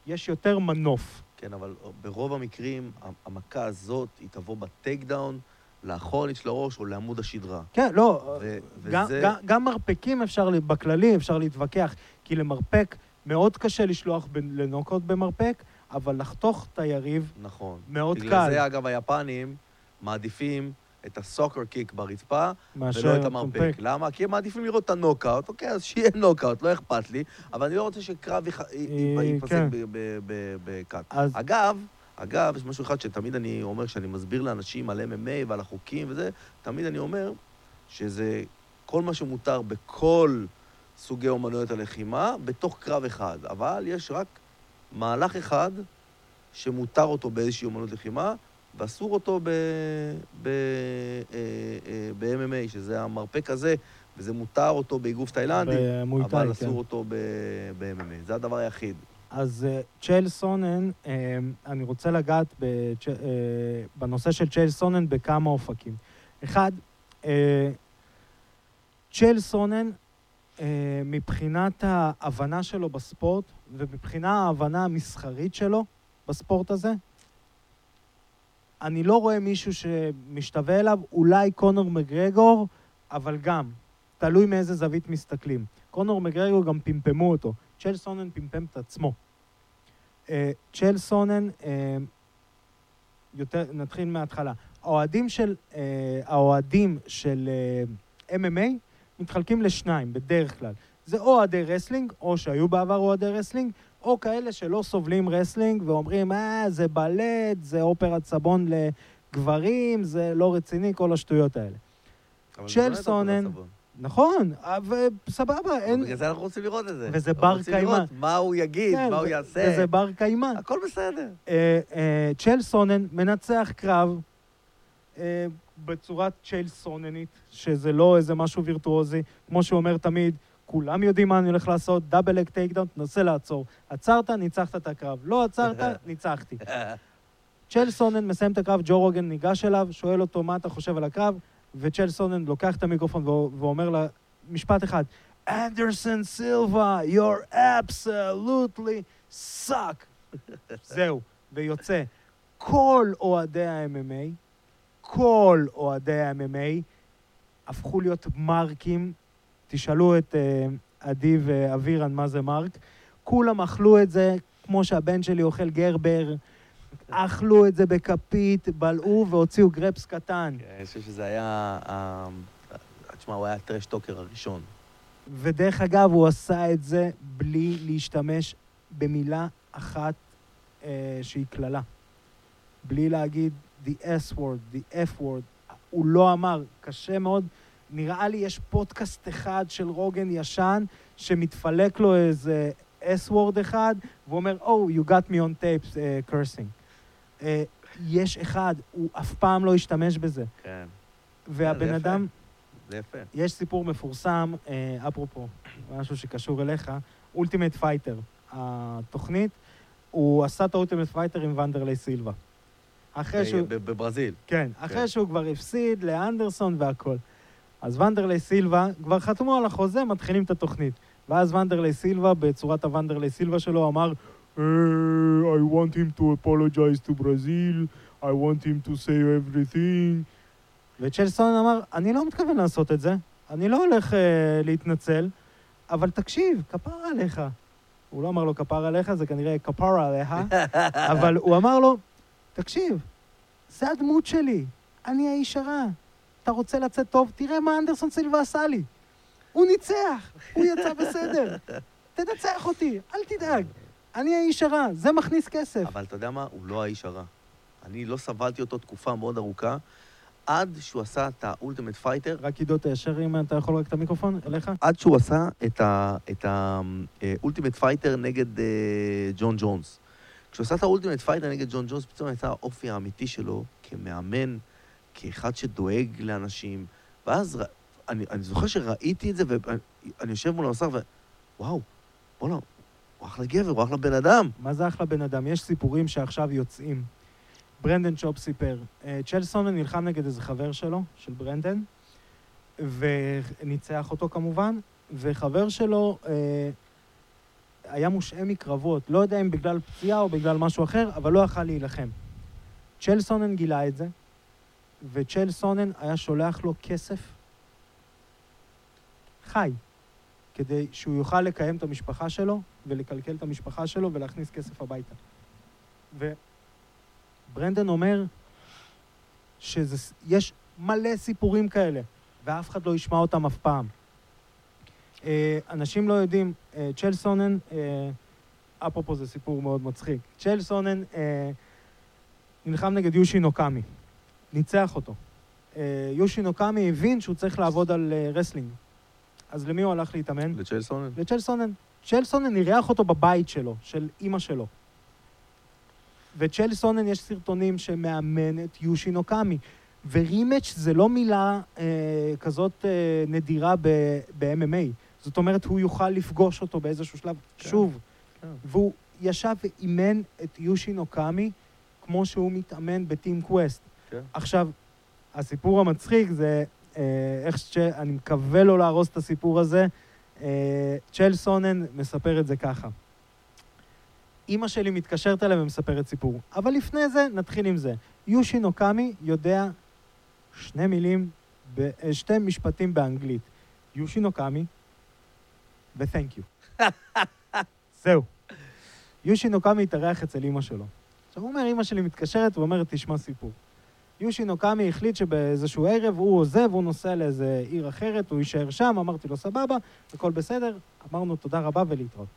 יש יותר מנוף. כן, אבל ברוב המקרים, המכה הזאת, היא תבוא ב takedown, לאחורנית של הראש או לעמוד השדרה. כן, לא, ו- גם, וזה... גם, גם מרפקים אפשר, בכללי אפשר להתווכח, כי למרפק מאוד קשה לשלוח ב- לנוקאוט במרפק, אבל לחתוך את היריב נכון. מאוד בגלל קל. זה, אגב, היפנים מעדיפים את ה soccer kick ברצפה, ולא את המרפק. מרפק. למה? כי הם מעדיפים לראות את הנוקאוט, אוקיי, אז שיהיה נוקאוט, לא אכפת לי, אבל אני לא רוצה שקרב אה, ייפסק כן. בקאט. אגב, אגב, יש משהו אחד שתמיד אני אומר, כשאני מסביר לאנשים על MMA ועל החוקים וזה, תמיד אני אומר שזה כל מה שמותר בכל סוגי אומנויות הלחימה בתוך קרב אחד, אבל יש רק מהלך אחד שמותר אותו באיזושהי אומנות לחימה, ואסור אותו ב-MMA, אה, שזה המרפק הזה, וזה מותר אותו באגרוף תאילנדי, אבל כן. אסור אותו ב-MMA. זה הדבר היחיד. אז אה, צ'ייל סונן, אה, אני רוצה לגעת בצ'- אה, בנושא של צ'ייל סונן בכמה אופקים. אחד, אה, צ'ייל סונן, אה, מבחינת ההבנה שלו בספורט, ומבחינת ההבנה המסחרית שלו בספורט הזה, אני לא רואה מישהו שמשתווה אליו, אולי קונור מגרגור, אבל גם, תלוי מאיזה זווית מסתכלים. קונור מגרגור גם פמפמו אותו. צ'ל סונן פמפם את עצמו. אה, צ'ל סונן, אה, יותר, נתחיל מההתחלה. האוהדים של, אה, האוהדים של MMA מתחלקים לשניים, בדרך כלל. זה או אוהדי wrestling, או שהיו בעבר אוהדי wrestling, או כאלה שלא סובלים wrestling ואומרים, אה, זה בלט, זה אופרת סבון לגברים, זה לא רציני, כל השטויות האלה. צ'ל סונן. נכון, אבל סבבה, אבל אין... בגלל זה אנחנו רוצים לראות את זה. וזה בר קיימא. מה הוא יגיד, כן, מה הוא יעשה. וזה בר קיימא. הכל בסדר. אה, אה, צ'ל סונן מנצח קרב אה, בצורת צ'ייל סוננית, שזה לא איזה משהו וירטואוזי, כמו שהוא אומר תמיד, כולם יודעים מה אני הולך לעשות, double leg takedown, תנסה לעצור. עצרת, ניצחת את הקרב. לא עצרת, ניצחתי. צ'ל סונן מסיים את הקרב, ג'ו רוגן ניגש אליו, שואל אותו מה אתה חושב על הקרב, וצ'ל סונן לוקח את המיקרופון ואומר לה משפט אחד, אנדרסון סילבה, you're absolutely suck. זהו, ויוצא. כל אוהדי ה-MMA, כל אוהדי ה-MMA הפכו להיות מרקים. תשאלו את אה, עדי ואבירן מה זה מרק. כולם אכלו את זה כמו שהבן שלי אוכל גרבר. אכלו את זה בכפית, בלעו והוציאו גרפס קטן. כן, אני חושב שזה היה... אה, תשמע, הוא היה הטרשטוקר הראשון. ודרך אגב, הוא עשה את זה בלי להשתמש במילה אחת אה, שהיא קללה. בלי להגיד the S word, the F word. הוא לא אמר, קשה מאוד. נראה לי יש פודקאסט אחד של רוגן ישן, שמתפלק לו איזה S word אחד, והוא אומר, Oh, you got me on tape uh, cursing. Uh, יש אחד, הוא אף פעם לא השתמש בזה. כן, והבן יפה. אדם... זה יפה. יש סיפור מפורסם, אה, אפרופו, משהו שקשור אליך, Ultimate Fighter. התוכנית, הוא עשה את ה Ultimate Fighter עם ונדרלי סילבה. אחרי שהוא, בברזיל. כן, אחרי כן. שהוא כבר הפסיד לאנדרסון והכל. אז ונדרלי סילבה, כבר חתמו על החוזה, מתחילים את התוכנית. ואז ונדרלי סילבה, בצורת הוונדרלי סילבה שלו, אמר, "Eh, I want him to apologize to Brazil, I want him to say everything. וצ'לסון אמר, אני לא מתכוון לעשות את זה, אני לא הולך uh, להתנצל, אבל תקשיב, כפרה עליך. הוא לא אמר לו כפרה עליך, זה כנראה כפרה עליך, אבל הוא אמר לו, תקשיב, זה הדמות שלי, אני האיש הרע. אתה רוצה לצאת טוב? תראה מה אנדרסון סילבה עשה לי. הוא ניצח, הוא יצא בסדר. תנצח אותי, אל תדאג. אני האיש הרע, זה מכניס כסף. אבל אתה יודע מה? הוא לא האיש הרע. אני לא סבלתי אותו תקופה מאוד ארוכה, עד שהוא עשה את ה Ultimate Fighter, רק עידו, תיישר אם אתה יכול רק את המיקרופון אליך. עד שהוא עשה את האולטימט פייטר נגד אה, ג'ון ג'ונס. כשהוא עשה את ה Ultimate Fighter נגד ג'ון ג'ונס, פתאום יצא האופי האמיתי שלו כמאמן, כאחד שדואג לאנשים. ואז ר- אני, אני זוכר שראיתי את זה, ואני אני יושב מול המסך ו... וואו, בואנה, הוא אחלה גבר, הוא אחלה בן אדם. מה זה אחלה בן אדם? יש סיפורים שעכשיו יוצאים. ברנדן שוב סיפר, אה, צ'ייל סונן נלחם נגד איזה חבר שלו, של ברנדן, וניצח אותו כמובן, וחבר שלו אה, היה מושעה מקרבות, לא יודע אם בגלל פציעה או בגלל משהו אחר, אבל לא יכל להילחם. צ'ל סונן גילה את זה, וצ'ל סונן היה שולח לו כסף חי, כדי שהוא יוכל לקיים את המשפחה שלו ולקלקל את המשפחה שלו ולהכניס כסף הביתה. וברנדן אומר שיש מלא סיפורים כאלה, ואף אחד לא ישמע אותם אף פעם. אה, אנשים לא יודעים, אה, צ'ייל סונן, אה, אפרופו זה סיפור מאוד מצחיק, צ'ייל סונן נלחם נגד יושין אוקאמי, ניצח אותו. אה, יושין אוקאמי הבין שהוא צריך לעבוד על אה, wrestling. אז למי הוא הלך להתאמן? לצ'ייל סונן? לצ'ייל סונן. צ'ייל סונן אירח אותו בבית שלו, של אימא שלו. וצ'ל סונן יש סרטונים שמאמן את יושי נוקאמי. ורימץ' זה לא מילה אה, כזאת אה, נדירה ב-MMA. זאת אומרת, הוא יוכל לפגוש אותו באיזשהו שלב כן. שוב. כן. והוא ישב ואימן את יושי נוקאמי כמו שהוא מתאמן בטים קווסט. כן. עכשיו, הסיפור המצחיק זה אה, איך ש... אני מקווה לא להרוס את הסיפור הזה. אה, צ'ל סונן מספר את זה ככה. אימא שלי מתקשרת אליי ומספרת סיפור. אבל לפני זה, נתחיל עם זה. יושי נוקאמי יודע שני מילים, ב- אה, שתי משפטים באנגלית. יושי נוקאמי ו-thank you. זהו. יושי נוקאמי התארח אצל אימא שלו. עכשיו הוא אומר, אימא שלי מתקשרת ואומרת, תשמע סיפור. יושי נוקאמי החליט שבאיזשהו ערב הוא עוזב, הוא נוסע לאיזה עיר אחרת, הוא יישאר שם, אמרתי לו, סבבה, הכל בסדר, אמרנו תודה רבה ולהתראות.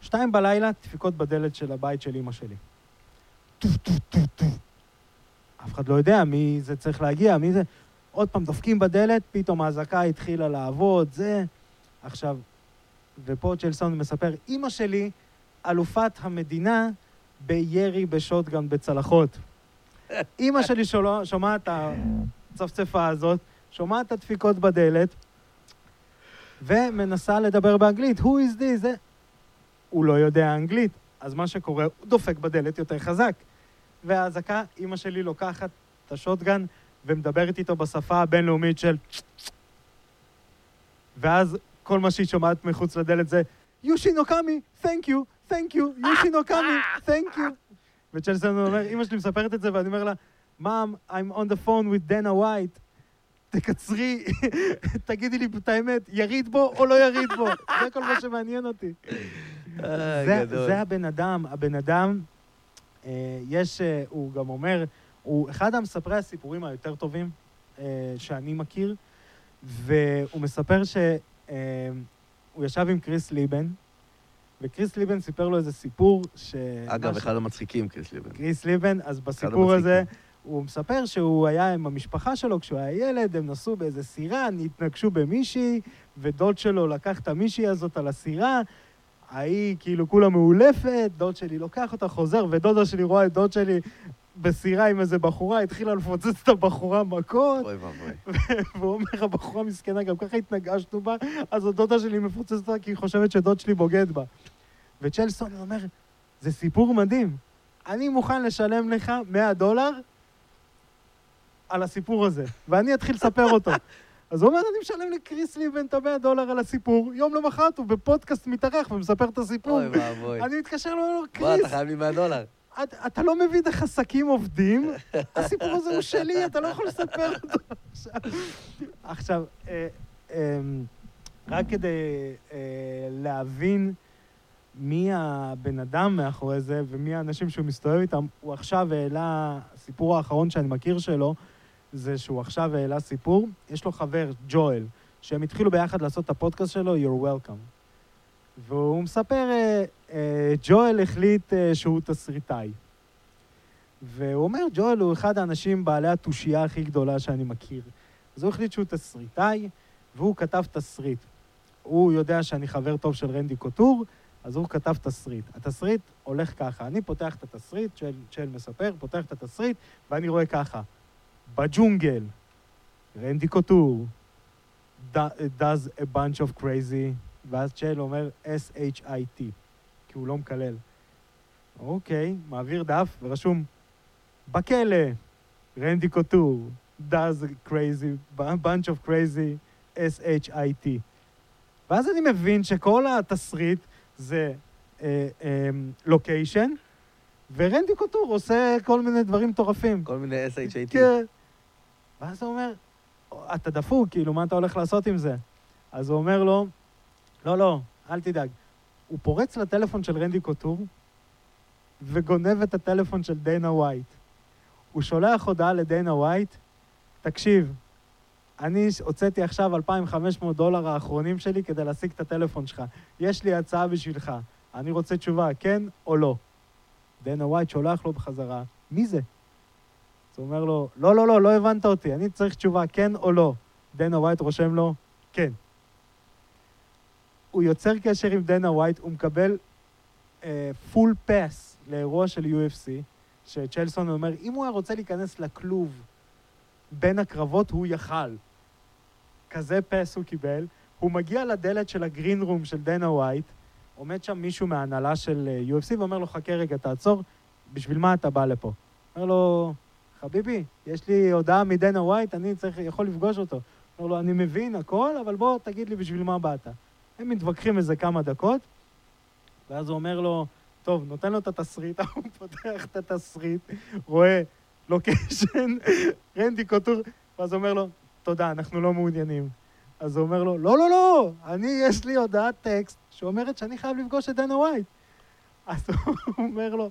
שתיים בלילה, דפיקות בדלת של הבית של אימא שלי. אף אחד לא יודע מי זה צריך להגיע, מי זה... עוד פעם דופקים בדלת, פתאום האזעקה התחילה לעבוד, זה... עכשיו, ופה צ'לסון מספר, אימא שלי, אלופת המדינה בירי בשוטגן בצלחות. אימא שלי שומעת את הצפצפה הזאת, שומעת את הדפיקות בדלת, ומנסה לדבר באנגלית, who is this? זה... הוא לא יודע אנגלית, אז מה שקורה, הוא דופק בדלת יותר חזק. והאזעקה, אימא שלי לוקחת את השוטגן ומדברת איתו בשפה הבינלאומית של... ואז כל מה שהיא שומעת מחוץ לדלת זה, יושי נוקאמי, thank you, thank you, יושי נוקאמי, thank you. וצ'לסון אומר, אימא שלי מספרת את זה, ואני אומר לה, מאם, I'm on the phone with דנה ווייט, תקצרי, תגידי לי את האמת, יריד בו או לא יריד בו? זה כל מה שמעניין אותי. זה. זה הבן אדם, הבן אדם, אה, יש, אה, הוא גם אומר, הוא אחד המספרי הסיפורים היותר טובים אה, שאני מכיר, והוא מספר שהוא אה, ישב עם קריס ליבן, וקריס ליבן סיפר לו איזה סיפור ש... אגב, אחד המצחיקים, קריס ליבן. קריס ליבן, אז בסיפור הזה. הוא מספר שהוא היה עם המשפחה שלו כשהוא היה ילד, הם נסעו באיזה סירה, התנגשו במישהי, ודוד שלו לקח את המישהי הזאת על הסירה, ההיא כאילו כולה מאולפת, דוד שלי לוקח אותה, חוזר, ודודה שלי רואה את דוד שלי בסירה עם איזה בחורה, התחילה לפוצץ את הבחורה מכות, אוי ואבוי. והוא אומר, הבחורה מסכנה, גם ככה התנגשנו בה, אז הדודה שלי מפוצצת אותה כי היא חושבת שדוד שלי בוגד בה. וצ'לסון אומר, זה סיפור מדהים. אני מוכן לשלם לך 100 דולר על הסיפור הזה, ואני אתחיל לספר אותו. אז הוא אומר, אני משלם לקריס ליבן את ה-100 דולר על הסיפור, יום למחרת הוא בפודקאסט מתארח ומספר את הסיפור. אוי ואבוי. אני מתקשר לו, בוא, קריס, אתה חייב לי 100 דולר. אתה, אתה לא מבין איך עסקים עובדים, הסיפור הזה הוא שלי, אתה לא יכול לספר אותו עכשיו. עכשיו, אה, אה, רק כדי אה, להבין מי הבן אדם מאחורי זה ומי האנשים שהוא מסתובב איתם, הוא עכשיו העלה, הסיפור האחרון שאני מכיר שלו, זה שהוא עכשיו העלה סיפור, יש לו חבר, ג'ואל, שהם התחילו ביחד לעשות את הפודקאסט שלו, You're Welcome. והוא מספר, אה, אה, ג'ואל החליט אה, שהוא תסריטאי. והוא אומר, ג'ואל הוא אחד האנשים בעלי התושייה הכי גדולה שאני מכיר. אז הוא החליט שהוא תסריטאי, והוא כתב תסריט. הוא יודע שאני חבר טוב של רנדי קוטור, אז הוא כתב תסריט. התסריט הולך ככה, אני פותח את התסריט, צ'ל, צ'ל מספר, פותח את התסריט, ואני רואה ככה, בג'ונגל, רנדי קוטור, do- does a bunch of crazy, ואז צ'ל אומר S-H-I-T, כי הוא לא מקלל. אוקיי, מעביר דף ורשום, בכלא, רנדי קוטור, does a crazy, bunch of crazy, S-H-I-T. ואז אני מבין שכל התסריט זה לוקיישן, ורנדי קוטור עושה כל מיני דברים מטורפים. כל מיני SHAT. כן. ואז הוא אומר, אתה דפוק, כאילו, מה אתה הולך לעשות עם זה? אז הוא אומר לו, לא, לא, אל תדאג. הוא פורץ לטלפון של רנדי קוטור וגונב את הטלפון של דנה ווייט. הוא שולח הודעה לדנה ווייט, תקשיב, אני הוצאתי עכשיו 2,500 דולר האחרונים שלי כדי להשיג את הטלפון שלך. יש לי הצעה בשבילך. אני רוצה תשובה, כן או לא. דנה ווייט שולח לו בחזרה, מי זה? אז הוא אומר לו, לא, לא, לא, לא הבנת אותי, אני צריך תשובה, כן או לא. דנה ווייט רושם לו, כן. הוא יוצר קשר עם דנה ווייט, הוא מקבל full uh, pass לאירוע של UFC, שצ'ייל סונן אומר, אם הוא היה רוצה להיכנס לכלוב בין הקרבות, הוא יכל. כזה pass הוא קיבל. הוא מגיע לדלת של ה green room של דנה ווייט, עומד שם מישהו מההנהלה של אה, UFC ואומר לו, חכה רגע, תעצור, בשביל מה אתה בא לפה? אומר לו, חביבי, יש לי הודעה מדנה ווייט, אני צריך, יכול לפגוש אותו. אומר לו, אני מבין הכל, אבל בוא תגיד לי בשביל מה באת. הם מתווכחים איזה כמה דקות, ואז הוא אומר לו, טוב, נותן לו את התסריט, הוא פותח את התסריט, רואה לוקיישן, רנדי קוטור, ואז אומר לו, תודה, אנחנו לא מעוניינים. אז הוא אומר לו, לא, לא, לא, אני, יש לי הודעת טקסט שאומרת שאני חייב לפגוש את דנה ווייט. אז הוא אומר לו,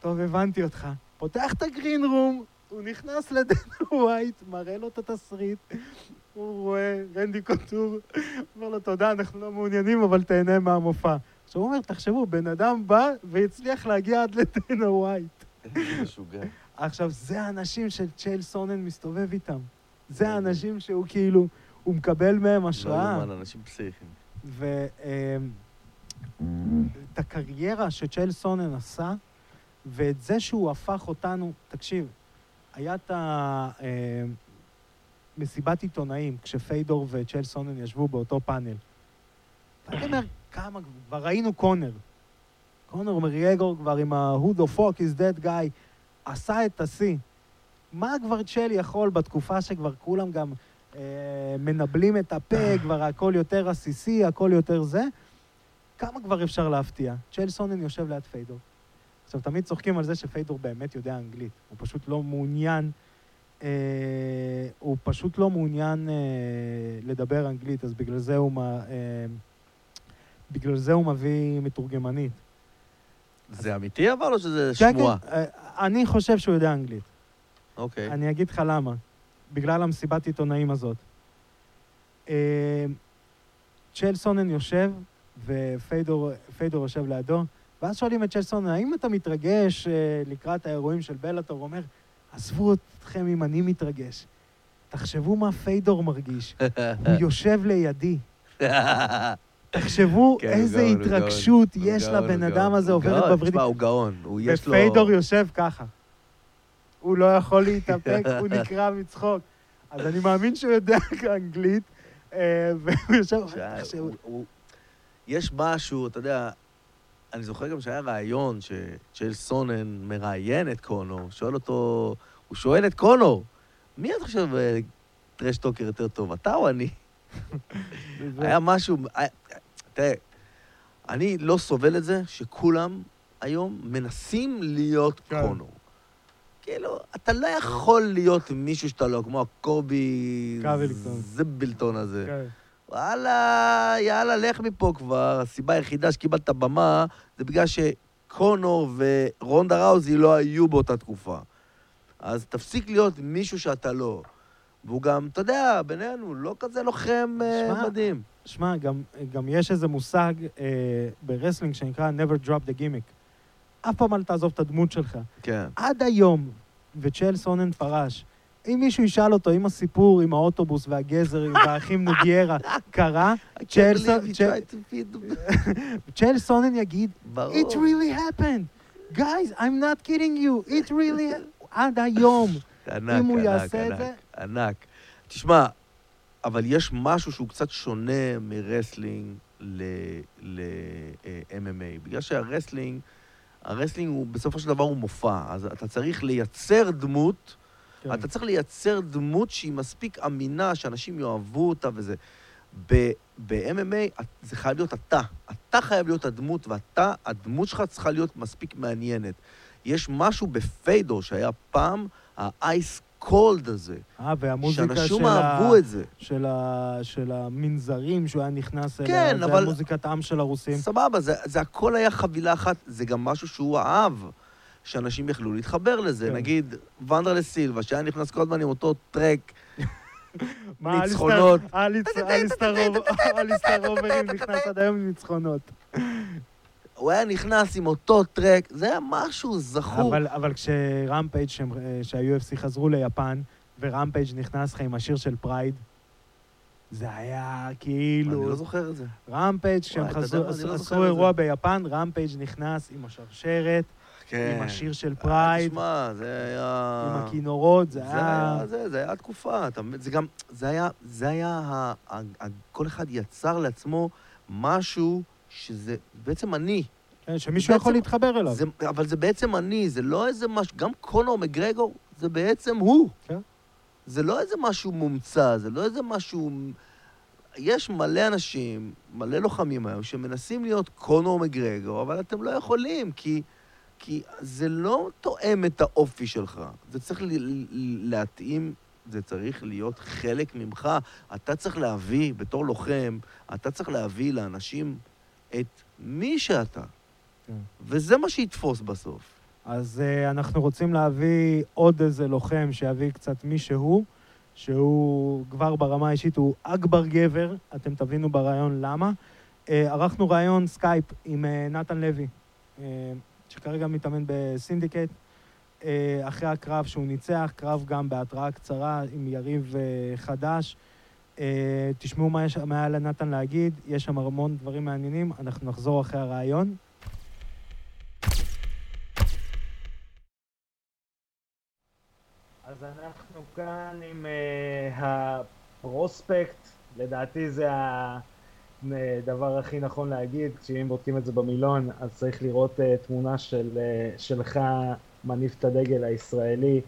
טוב, הבנתי אותך. פותח את הגרין רום, הוא נכנס לדנה ווייט, מראה לו את התסריט, הוא רואה רנדי קוטור, אומר לו, תודה, אנחנו לא מעוניינים, אבל תהנה מהמופע. עכשיו הוא אומר, תחשבו, בן אדם בא והצליח להגיע עד לדנה ווייט. איזה משוגע. עכשיו, זה האנשים של צ'ייל סונן מסתובב איתם. זה האנשים שהוא כאילו, הוא מקבל מהם השראה. לא יאומן, אנשים פסיכיים. ואת הקריירה שצ'ייל סונן עשה, ואת זה שהוא הפך אותנו, תקשיב, היה את המסיבת עיתונאים, כשפיידור וצ'ייל סונן ישבו באותו פאנל. ואני אומר, כמה, כבר ראינו קונר. קונר מריאגור כבר עם ה-Who the fuck is that guy, עשה את השיא. מה כבר צ'ל יכול בתקופה שכבר כולם גם אה, מנבלים את הפה, כבר הכל יותר עסיסי, הכל יותר זה? כמה כבר אפשר להפתיע? צ'ל סונן יושב ליד פיידור. עכשיו, תמיד צוחקים על זה שפיידור באמת יודע אנגלית. הוא פשוט לא מעוניין, אה, הוא פשוט לא מעוניין אה, לדבר אנגלית, אז בגלל זה הוא, אה, בגלל זה הוא מביא מתורגמנית. זה אמיתי אבל או שזה כן, שמועה? כן, אה, אני חושב שהוא יודע אנגלית. אוקיי. אני אגיד לך למה. בגלל המסיבת עיתונאים הזאת. אה, צ'ל סונן יושב, ופיידור פיידור יושב לידו, ואז שואלים את צ'ל סונן, האם אתה מתרגש אה, לקראת האירועים של בלאטור? הוא אומר, עזבו אתכם אם אני מתרגש. תחשבו מה פיידור מרגיש. הוא יושב לידי. תחשבו כן, איזה גאון, התרגשות גאון, יש גאון, לבן הוא אדם גאון. הזה הוא עוברת גאון, בוורידים. תשמע, הוא גאון. הוא לו... ופיידור יושב ככה. הוא לא יכול להתאפק, הוא נקרע מצחוק. אז אני מאמין שהוא יודע אנגלית, אה, והוא יושב... יש משהו, אתה יודע, אני זוכר גם שהיה ראיון שצ'ייל סונן מראיין את קונור, שואל אותו, הוא שואל את קונור, מי אתה חושב אה, טרשטוקר יותר טוב, אתה או אני? היה משהו, היה- תראה, אני לא סובל את זה שכולם היום מנסים להיות כן. קונור. כאילו, אתה לא יכול להיות מישהו שאתה לא, כמו הקולבי קובינגטון. זבלטון הזה. כן. וואלה, יאללה, לך מפה כבר. הסיבה היחידה שקיבלת במה זה בגלל שקונור ורונדה ראוזי לא היו באותה תקופה. אז תפסיק להיות מישהו שאתה לא. והוא גם, אתה יודע, בינינו, לא כזה לוחם אה, שמע, מדהים. שמע, גם, גם יש איזה מושג אה, ב wrestling שנקרא never drop the gimmick. אף פעם אל תעזוב את הדמות שלך. כן. עד היום, וצ'ייל סונן פרש, אם מישהו ישאל אותו אם הסיפור עם האוטובוס והגזר והאחים נוגיירה קרה, צ'ייל סונן יגיד. It really happened. Guys, I'm not kidding you. It really... עד היום. ענק, אם הוא ענק, יעשה את ענק, זה- ענק. תשמע, אבל יש משהו שהוא קצת שונה מ wrestling ל-MMA, בגלל שה wrestling, ה wrestling הוא בסופו של דבר הוא מופע, אז אתה צריך לייצר דמות, כן. אתה צריך לייצר דמות שהיא מספיק אמינה, שאנשים יאהבו אותה וזה. ב-MMA זה חייב להיות אתה. אתה חייב להיות הדמות, ואתה, הדמות שלך צריכה להיות מספיק מעניינת. יש משהו בפיידור שהיה פעם, האייס קולד הזה, אה, והמוזיקה של, שאנשים ה... אהבו את זה. של, ה... של המנזרים שהוא היה נכנס אליה. כן, זה אבל- המוזיקת עם של הרוסים. סבבה, זה, זה הכל היה חבילה אחת, זה גם משהו שהוא אהב, שאנשים יכלו להתחבר לזה. כן. נגיד, ונדרלה סילבה, שהיה נכנס כל הזמן עם אותו טרק, ניצחונות. אליסטר רוברים נכנס עד היום עם ניצחונות. הוא היה נכנס עם אותו טרק, זה היה משהו זכור. אבל, אבל כשרמפייג', שה-UFC חזרו ליפן, ורמפייג' נכנס לך עם השיר של פרייד, זה היה אני כאילו... לא זוכר את זה. רמפייג', כשהם אתה חזרו- אני לא עשו את אירוע ביפן, רמפייג' נכנס עם השרשרת, כן. עם השיר של אה, פרייד, תשמע, זה היה... עם הכינורות, זה זה היה... היה, זה, זה היה תקופה, אתה מבין? זה גם, זה היה, זה היה, ה, ה, ה, כל אחד יצר לעצמו משהו שזה בעצם אני. כן, שמישהו יכול להתחבר אליו. זה, אבל זה בעצם אני, זה לא איזה משהו, גם קונור מגרגור זה בעצם הוא. כן. זה לא איזה משהו מומצא, זה לא איזה משהו... יש מלא אנשים, מלא לוחמים היום, שמנסים להיות קונור מגרגור, אבל אתם לא יכולים, כי, כי זה לא תואם את האופי שלך. זה צריך ל, ל, להתאים, זה צריך להיות חלק ממך. אתה צריך להביא, בתור לוחם, אתה צריך להביא לאנשים את מי שאתה. כן. וזה מה שיתפוס בסוף. אז אה, אנחנו רוצים להביא עוד איזה לוחם שיביא קצת מי שהוא, שהוא כבר ברמה האישית, הוא אחלה גבר, אתם תבינו בריאיון למה. אה, ערכנו ראיון סקייפ עם אה, נתן לוי, אה, שכרגע מתאמן בסינדיקט, uh, אחרי הקרב שהוא ניצח, קרב גם בהתראה קצרה עם יריב uh, חדש. Uh, תשמעו מה, יש, מה היה לנתן להגיד, יש שם המון דברים מעניינים, אנחנו נחזור אחרי הראיון. אז אנחנו כאן עם uh, הפרוספקט, לדעתי זה הדבר הכי נכון להגיד, כשאם בודקים את זה במילון, אז צריך לראות uh, תמונה של, uh, שלך מניף את הדגל הישראלי,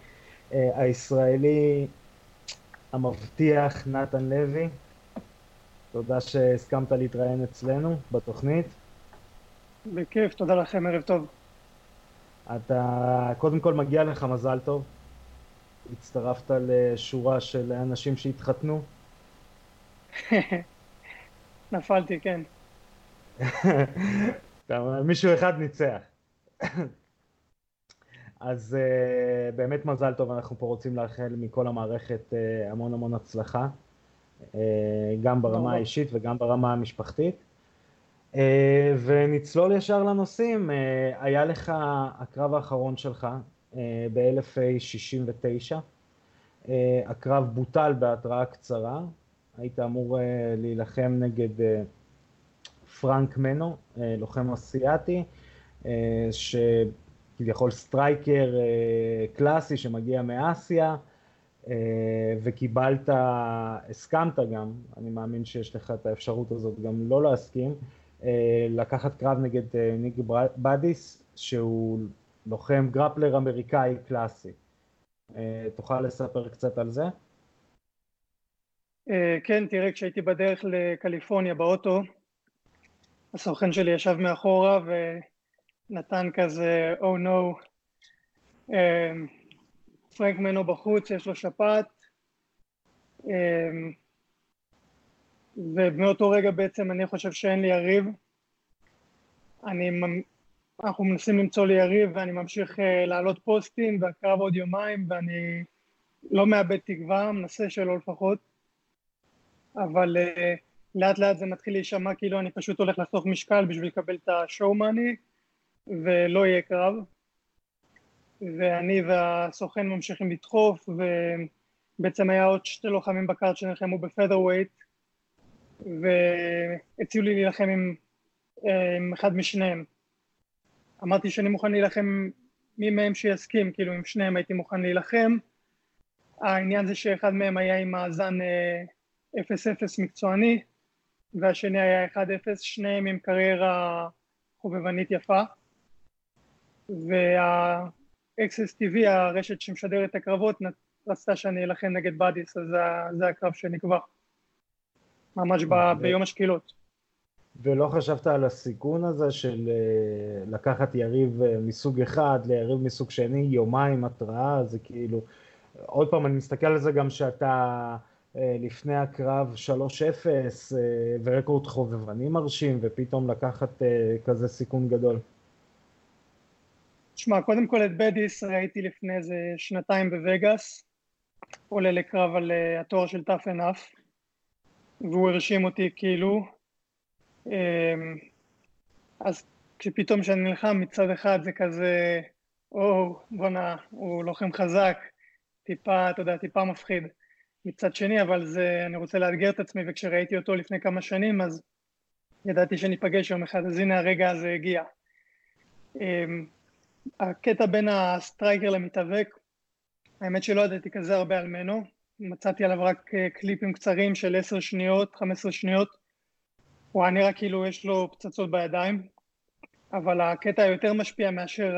uh, הישראלי המבטיח נתן לוי. תודה שהסכמת להתראיין אצלנו בתוכנית. בכיף, תודה לכם, ערב טוב. אתה, קודם כל מגיע לך מזל טוב. הצטרפת לשורה של אנשים שהתחתנו. נפלתי, כן. מישהו אחד ניצח. אז uh, באמת מזל טוב, אנחנו פה רוצים לאחל מכל המערכת uh, המון המון הצלחה, uh, גם ברמה. האישית וגם ברמה המשפחתית. Uh, ונצלול ישר לנושאים, uh, היה לך הקרב האחרון שלך uh, ב-1069, uh, הקרב בוטל בהתראה קצרה, היית אמור uh, להילחם נגד uh, פרנק מנו, אה, לוחם אסיאתי, אה, שכביכול סטרייקר אה, קלאסי שמגיע מאסיה, אה, וקיבלת, הסכמת גם, אני מאמין שיש לך את האפשרות הזאת גם לא להסכים, אה, לקחת קרב נגד ניק בדיס, שהוא לוחם גרפלר אמריקאי קלאסי. תוכל לספר קצת על זה? כן, תראה, כשהייתי בדרך לקליפורניה באוטו, הסוכן שלי ישב מאחורה ונתן כזה, Oh no, אה, פרנק מנו בחוץ, יש לו שפעת. אה, ומאותו רגע בעצם אני חושב שאין לי יריב. אני, אנחנו מנסים למצוא לי יריב ואני ממשיך אה, להעלות פוסטים והקרב עוד יומיים ואני לא מאבד תקווה, מנסה שלא לפחות. אבל uh, לאט לאט זה מתחיל להישמע כאילו אני פשוט הולך לחתוך משקל בשביל לקבל את השואו מאני ולא יהיה קרב. ואני והסוכן ממשיכים לדחוף ובעצם היה עוד שתי לוחמים בקארט שנלחמו בפדר ווייט והציעו לי להילחם עם, אה, עם אחד משניהם. אמרתי שאני מוכן להילחם מי מהם שיסכים, כאילו עם שניהם הייתי מוכן להילחם. העניין זה שאחד מהם היה עם מאזן אה, 0-0 מקצועני, והשני היה 1-0, שניהם עם קריירה חובבנית יפה. וה-XS TV, הרשת שמשדרת את הקרבות, רצתה שאני אלחם נגד באדיס, אז זה- זה הקרב שנקבע. ממש ב- ו- ביום השקילות. ולא חשבת על הסיכון הזה של אה, לקחת יריב אה, מסוג אחד ליריב מסוג שני, יומיים התראה, זה כאילו... עוד פעם, אני מסתכל על זה גם שאתה אה, לפני הקרב 3-0 אה, ורקורד חובבני מרשים, ופתאום לקחת כזה סיכון גדול. תשמע, קודם כל את בדיס ראיתי לפני איזה שנתיים בווגאס, עולה לקרב על אה, התואר של tough enough, והוא הרשים אותי כאילו. אמ, אז כשפתאום כשאני נלחם מצד אחד זה כזה, או בואנה, הוא לוחם חזק, טיפה, אתה יודע, טיפה מפחיד. מצד שני, אבל זה, אני רוצה לאתגר את עצמי, וכשראיתי אותו לפני כמה שנים, אז ידעתי שניפגש יום אחד, אז הנה הרגע הזה הגיע. הקטע בין הסטרייקר למתאבק, האמת שלא ידעתי כזה הרבה על מנו, מצאתי עליו רק אה, קליפים קצרים של עשר שניות, חמש עשרה שניות, הוא היה נראה כאילו יש לו פצצות בידיים, אבל הקטע היותר משפיע מאשר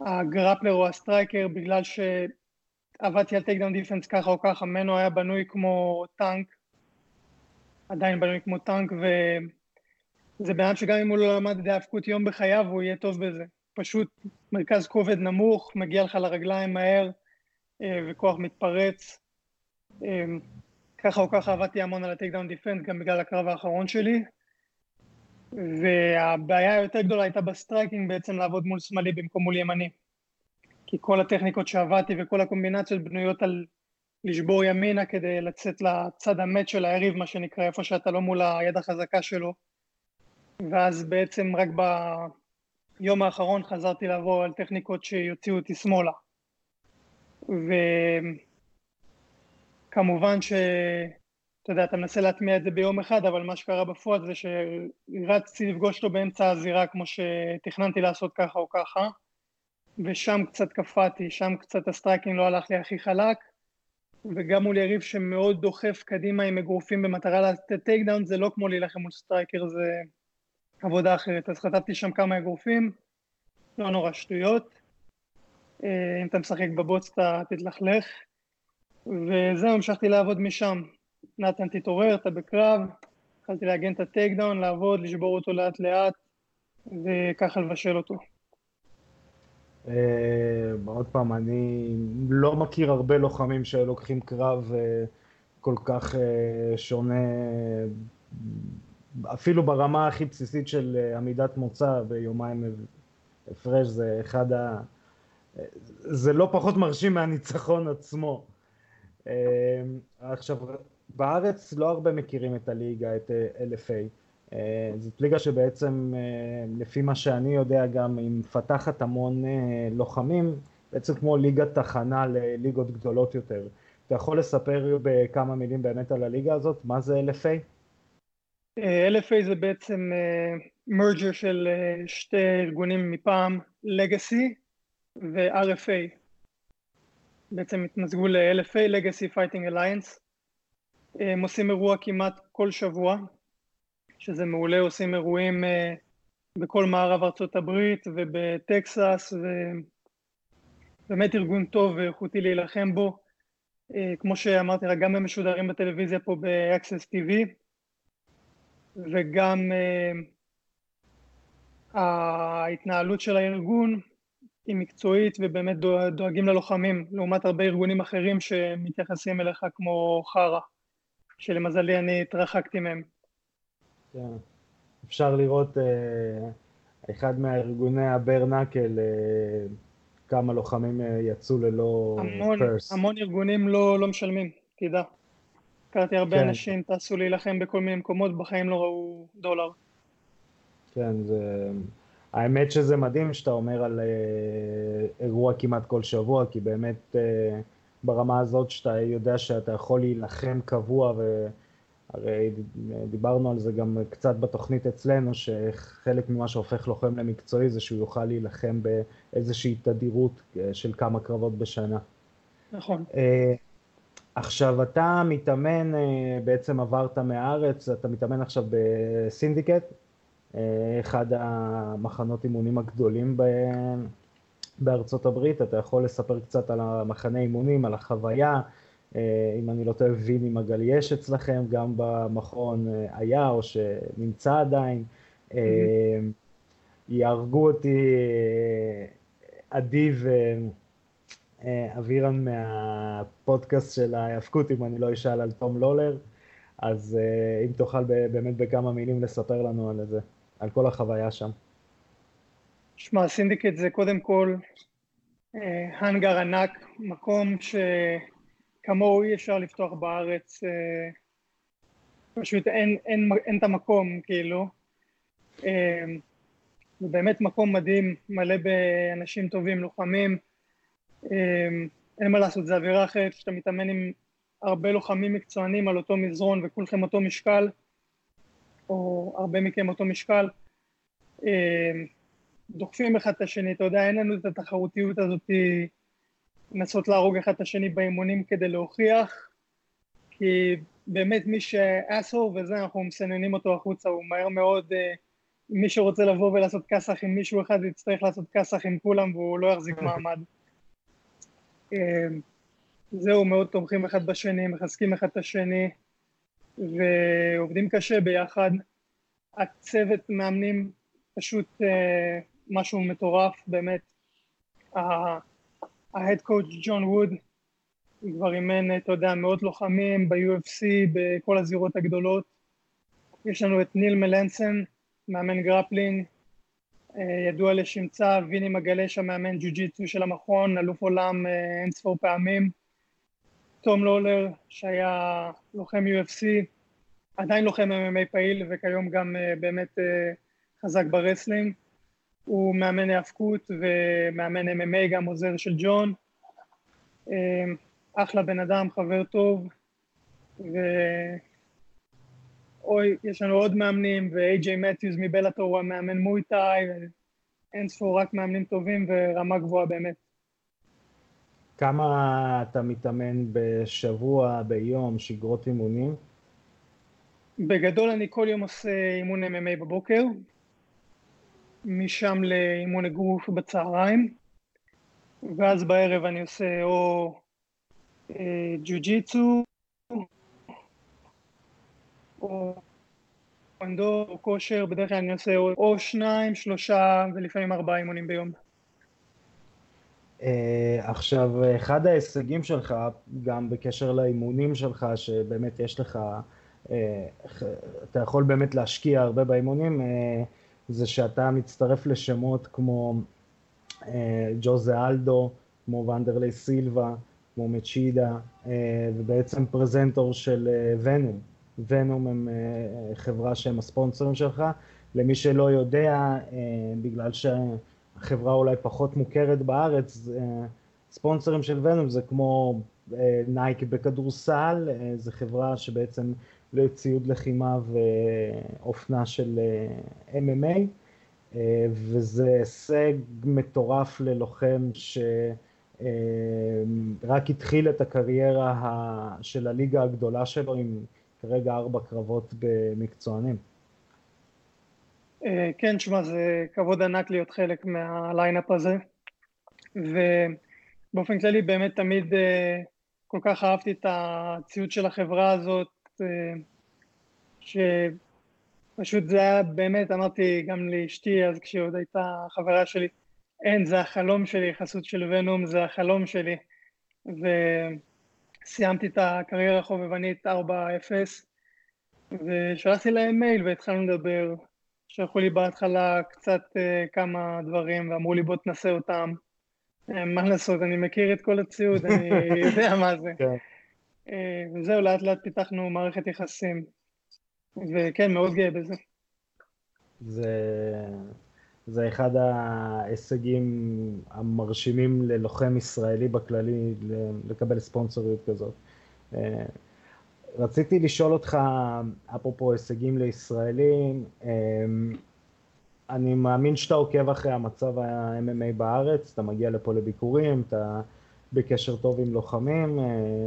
הגרפלר או הסטרייקר, בגלל שעבדתי על takedown defense ככה או ככה, מנו היה בנוי כמו טנק, עדיין בנוי כמו טנק, וזה בן אדם שגם אם הוא לא למד דאבקות יום בחייו, הוא יהיה טוב בזה. פשוט מרכז כובד נמוך, מגיע לך לרגליים מהר, אה, וכוח מתפרץ. אה, ככה או ככה עבדתי המון על ה takedown defense, גם בגלל הקרב האחרון שלי. והבעיה היותר גדולה הייתה ב striking בעצם לעבוד מול שמאלי במקום מול ימני. כי כל הטכניקות שעבדתי וכל הקומבינציות בנויות על לשבור ימינה כדי לצאת לצד המת של היריב, מה שנקרא, איפה שאתה לא מול היד החזקה שלו. ואז בעצם רק ביום האחרון חזרתי לעבור על טכניקות שיוציאו אותי שמאלה. וכמובן ש... אתה יודע, אתה מנסה להטמיע את זה ביום אחד, אבל מה שקרה בפועל זה שרצתי לפגוש אותו באמצע הזירה כמו שתכננתי לעשות ככה או ככה, ושם קצת קפאתי, שם קצת ה striking לא הלך לי הכי חלק, וגם מול יריב שמאוד דוחף קדימה עם אגרופים במטרה לתת takedown, זה לא כמו להילחם מול סטרייקר, זה עבודה אחרת. אז חטפתי שם כמה אגרופים, לא נורא שטויות. אה, אם אתה משחק בבוץ אתה תתלכלך. וזהו, המשכתי לעבוד משם. נתן תתעורר, אתה בקרב, התחלתי להגן את ה takedown, לעבוד, לשבור אותו לאט לאט, וככה לבשל אותו. Uh, עוד פעם, אני לא מכיר הרבה לוחמים שלוקחים קרב uh, כל כך שונה, אפילו ברמה הכי בסיסית של עמידת מוצא ויומיים הפרש, זה אחד ה... זה לא פחות מרשים מהניצחון עצמו. עכשיו, בארץ לא הרבה מכירים את הליגה, את אה, LFA. אה, זאת ליגה שבעצם, אה, לפי מה שאני יודע, גם היא מפתחת המון לוחמים, בעצם כמו ליגת תחנה לליגות גדולות יותר. אתה יכול לספר בכמה מילים באמת על הליגה הזאת? מה זה LFA? LFA זה בעצם מרג'ר של שתי ארגונים מפעם, Legacy ו-RFA. בעצם התמזגו ל-LFA, Legacy Fighting Alliance. הם עושים אירוע כמעט כל שבוע, שזה מעולה, עושים אירועים אה, בכל מערב ארצות הברית ובטקסס, ובאמת ארגון טוב ואיכותי להילחם בו. אה, כמו שאמרתי גם הם משודרים בטלוויזיה פה ב-access TV, וגם uh, ההתנהלות של הארגון היא מקצועית ובאמת דואגים ללוחמים, לעומת הרבה ארגונים אחרים שמתייחסים אליך כמו חרא. שלמזלי אני התרחקתי מהם. כן. אפשר לראות אה, אחד מהארגוני הברנקל, אה, כמה לוחמים יצאו ללא המון, פרס. המון ארגונים לא, לא משלמים, תדע. הכרתי הרבה כן. אנשים, טסו להילחם בכל מיני מקומות, בחיים לא ראו דולר. כן, זה... האמת שזה מדהים שאתה אומר על אה, אירוע כמעט כל שבוע, כי באמת... אה, ברמה הזאת שאתה יודע שאתה יכול להילחם קבוע והרי דיברנו על זה גם קצת בתוכנית אצלנו שחלק ממה שהופך לוחם למקצועי זה שהוא יוכל להילחם באיזושהי תדירות אה, של כמה קרבות בשנה. נכון. אה, עכשיו אתה מתאמן, אה, בעצם עברת מהארץ, אתה מתאמן עכשיו בסינדיקט, אחד המחנות אימונים הגדולים בארצות הברית, אתה יכול לספר קצת על המחנה אימונים, על החוויה, אה, אם אני לא טועה, ויני מגלייש אצלכם, גם במכון אה, היה או שנמצא עדיין. Mm-hmm. יהרגו אותי עדי ואבירן מהפודקאסט של ההאבקות, אם אני לא אשאל על תום לולר, אז אם תוכל באמת בכמה מילים לספר לנו על זה, על כל החוויה שם. שמע, סינדיקט זה קודם כל אה, האנגר ענק, מקום שכמוהו אי אפשר לפתוח בארץ, אה, פשוט אין, אין, אין את המקום, כאילו. אה, זה באמת מקום מדהים, מלא באנשים טובים, לוחמים. אין מה לעשות, זה אווירה אחרת, כשאתה מתאמן עם הרבה לוחמים מקצוענים על אותו מזרון וכולכם אותו משקל, או הרבה מכם אותו משקל, אה, דוחפים אחד את השני, אתה יודע, אין לנו את התחרותיות הזאת לנסות להרוג אחד את השני באימונים כדי להוכיח, כי באמת מי שאסו וזה, אנחנו מסננים אותו החוצה, הוא מהר מאוד, אה, מי שרוצה לבוא ולעשות כסח עם מישהו אחד, יצטרך לעשות כסח עם כולם והוא לא יחזיק מעמד. אה, זהו, מאוד תומכים אחד בשני, מחזקים אחד את השני, ועובדים קשה ביחד. הצוות מאמנים פשוט אה, משהו מטורף, באמת. ה head coach ג'ון ווד כבר אימן, אתה יודע, מאות לוחמים ב-UFC, בכל הזירות הגדולות. יש לנו את ניל מלנסן, מאמן grappling, אה, ידוע לשמצה, ויני מגלייש, המאמן ג'יו-ג'יצו של המכון, אלוף עולם אה, אין ספור פעמים. טום לולר, שהיה לוחם UFC, עדיין לוחם MMA פעיל וכיום גם uh, באמת uh, חזק ב wrestling. הוא מאמן היאבקות ומאמן MMA, גם עוזר של ג'ון. אחלה בן אדם, חבר טוב. ו... אוי, יש לנו עוד מאמנים, ו-AJ מתיוז מבלאטור הוא המאמן מויטאי, אין ספור רק מאמנים טובים ורמה גבוהה באמת. כמה אתה מתאמן בשבוע, ביום, שגרות אימונים? בגדול אני כל יום עושה אימון MMA בבוקר, משם לאימון אגרוף בצהריים, ואז בערב אני עושה או אה, ג'ו-ג'יצו, או אנדור, או כושר, בדרך כלל אני עושה או, שניים, שלושה ולפעמים ארבעה אימונים ביום. Uh, עכשיו, אחד ההישגים שלך, גם בקשר לאימונים שלך, שבאמת יש לך אה, אתה יכול באמת להשקיע הרבה באימונים, אה, זה שאתה מצטרף לשמות כמו אה, ג'וזה אלדו, כמו ונדרלי סילבה, כמו מצ'ידה, ובעצם פרזנטור של ונום. ונום הם חברה שהם הספונסרים שלך. למי שלא יודע, בגלל שהחברה אולי פחות מוכרת בארץ, ספונסרים של ונום זה כמו נייק בכדורסל, זו חברה שבעצם לציוד לחימה ואופנה של אה, MMA, אה, וזה הישג מטורף ללוחם שרק אה, התחיל את הקריירה של הליגה הגדולה שלו עם כרגע ארבע קרבות במקצוענים. כן, תשמע, זה כבוד ענק להיות חלק מהליינאפ הזה, ובאופן כללי באמת תמיד כל כך אהבתי את הציוד של החברה הזאת, אה, שפשוט זה היה באמת, אמרתי גם לאשתי אז כשהיא עוד הייתה חברה שלי, אין, זה החלום שלי, חסות של ונום זה החלום שלי. וסיימתי את הקריירה החובבנית 4-0, ושלחתי להם מייל והתחלנו לדבר. שלחו לי בהתחלה קצת uh, כמה דברים ואמרו לי בוא תנסה אותם. מה לעשות, אני מכיר את כל הציוד, אני יודע מה זה. כן. אה, וזהו, לאט לאט פיתחנו מערכת יחסים, וכן, מאוד גאה בזה. זה, זה אחד ההישגים המרשימים ללוחם ישראלי בכללי, לקבל ספונסוריות כזאת. אה, רציתי לשאול אותך, אפרופו הישגים לישראלים, אה, אני מאמין שאתה עוקב אחרי המצב ה-MMA בארץ, אתה מגיע לפה לביקורים, אתה בקשר טוב עם לוחמים, אה,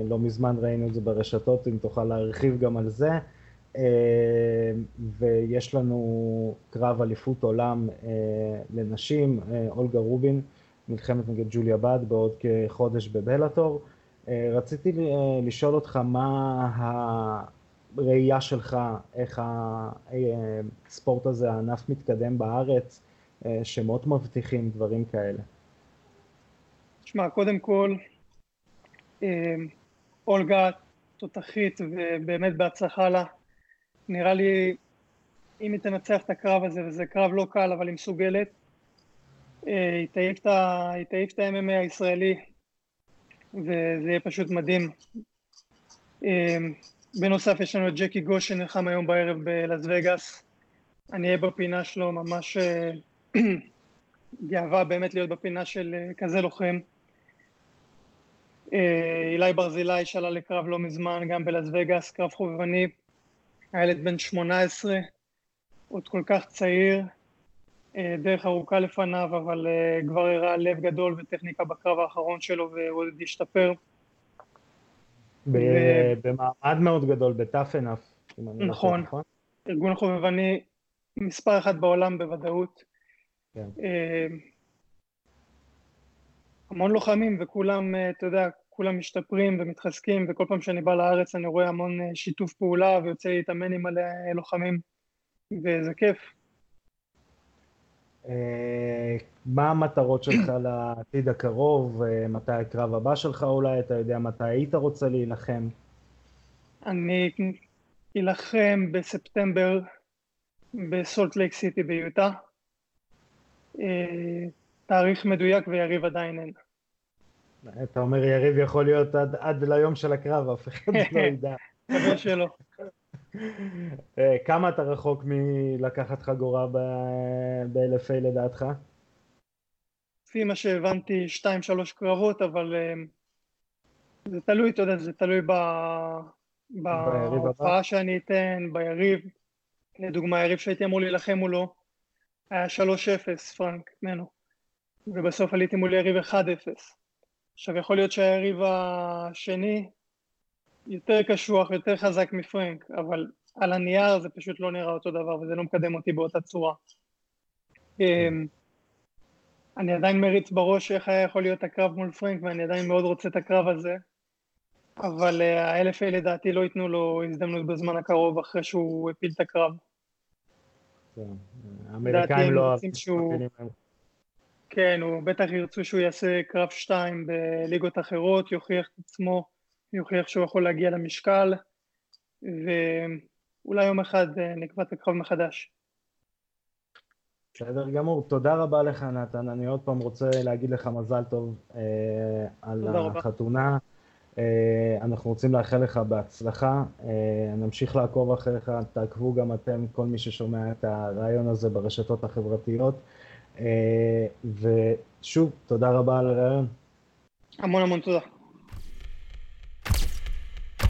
לא מזמן ראינו את זה ברשתות, אם תוכל להרחיב גם על זה. אה, ויש לנו קרב אליפות עולם אה, לנשים, אולגה רובין, מלחמת נגד ג'וליה בד בעוד כחודש בבלאטור. רציתי לשאול אותך מה הראייה שלך, איך הספורט הזה, הענף מתקדם בארץ, שמות מבטיחים, דברים כאלה. שמע, קודם כל, אה, אולגה תותחית ובאמת בהצלחה לה. נראה לי, אם היא תנצח את הקרב הזה, וזה קרב לא קל, אבל היא מסוגלת, אה, היא תעיף את ה-MMA הישראלי, וזה יהיה פשוט מדהים. אה, בנוסף, יש לנו את ג'קי גוש שנלחם היום בערב בלאס וגאס. אני אהיה בפינה שלו, ממש גאווה באמת להיות בפינה של כזה לוחם. אילי ברזילי שעלה לקרב לא מזמן, גם בלאס וגאס, קרב חובבני. הילד בן 18, עוד כל כך צעיר, דרך ארוכה לפניו, אבל כבר הראה לב גדול וטכניקה בקרב האחרון שלו והוא עוד ישתפר. במעמד מאוד גדול, בטאפ אנאף. לא נכון. ארגון חובבני מספר אחת בעולם בוודאות. כן. אה, המון לוחמים וכולם, אה, אתה יודע, כולם משתפרים ומתחזקים וכל פעם שאני בא לארץ אני רואה המון אה, שיתוף פעולה ויוצא להתאמן עם מלא לוחמים וזה כיף. מה המטרות שלך לעתיד הקרוב? מתי הקרב הבא שלך אולי? אתה יודע מתי היית רוצה להילחם? אני אלחם בספטמבר בסולט לייק סיטי ביוטה. אה, תאריך מדויק ויריב עדיין אין. אתה אומר יריב יכול להיות עד, עד ליום של הקרב, אף אחד לא ידע. מקווה שלא. אה, כמה אתה רחוק מלקחת חגורה ב-LFA לדעתך? לפי מה שהבנתי, שתיים שלוש קרבות, אבל אה, זה תלוי, אתה יודע, זה תלוי בהופעה שאני אתן, ביריב. לדוגמה, היריב שהייתי אמור להילחם מולו היה 3-0 פרנק ממנו, ובסוף עליתי מול יריב 1-0. עכשיו יכול להיות שהיריב השני יותר קשוח, יותר חזק מפרנק, אבל על הנייר זה פשוט לא נראה אותו דבר וזה לא מקדם אותי באותה צורה. אמ, אני עדיין מריץ בראש איך היה יכול להיות הקרב מול פרנק ואני עדיין מאוד רוצה את הקרב הזה, אבל אה, האלף אלה לדעתי לא ייתנו לו הזדמנות בזמן הקרוב אחרי שהוא הפיל את הקרב. כן, האמריקאים לא אוהבים שהוא... כן, הוא בטח ירצו שהוא יעשה קרב שתיים בליגות אחרות, יוכיח את עצמו, יוכיח שהוא יכול להגיע למשקל, ואולי יום אחד אה, נקבע את הקרב מחדש. בסדר גמור, תודה רבה לך נתן, אני עוד פעם רוצה להגיד לך מזל טוב אה, על החתונה. אה, אנחנו רוצים לאחל לך בהצלחה, אה, נמשיך לעקוב אחריך, תעקבו גם אתם, כל מי ששומע את הרעיון הזה ברשתות החברתיות. אה, ושוב, תודה רבה על הרעיון. המון המון תודה.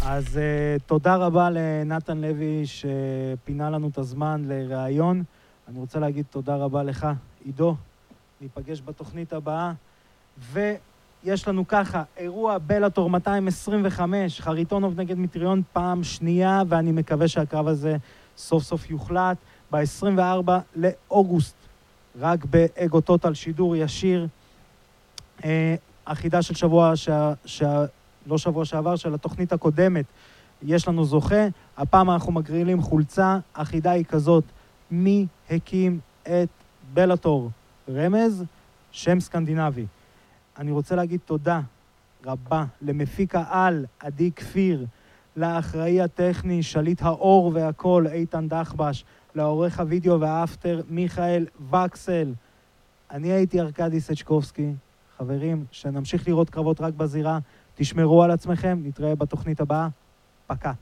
אז uh, תודה רבה לנתן לוי שפינה לנו את הזמן לראיון. אני רוצה להגיד תודה רבה לך, עידו, ניפגש בתוכנית הבאה. ו... יש לנו ככה, אירוע בלאטור 225, חריטונוב נגד מטריון פעם שנייה, ואני מקווה שהקרב הזה סוף סוף יוחלט ב-24 לאוגוסט, רק באגו טוטל שידור ישיר. אה, אחידה של שבוע, ש... ש... לא שבוע שעבר, של התוכנית הקודמת, יש לנו זוכה. הפעם אנחנו מגרילים חולצה, החידה היא כזאת, מי הקים את בלאטור? רמז, שם סקנדינבי. אני רוצה להגיד תודה רבה למפיק העל עדי כפיר, לאחראי הטכני, שליט האור והקול, איתן דחבש, לעורך הוידאו והאפטר, מיכאל וקסל. אני הייתי ארכדי סצ'קובסקי. חברים, שנמשיך לראות קרבות רק בזירה, תשמרו על עצמכם, נתראה בתוכנית הבאה. פקה.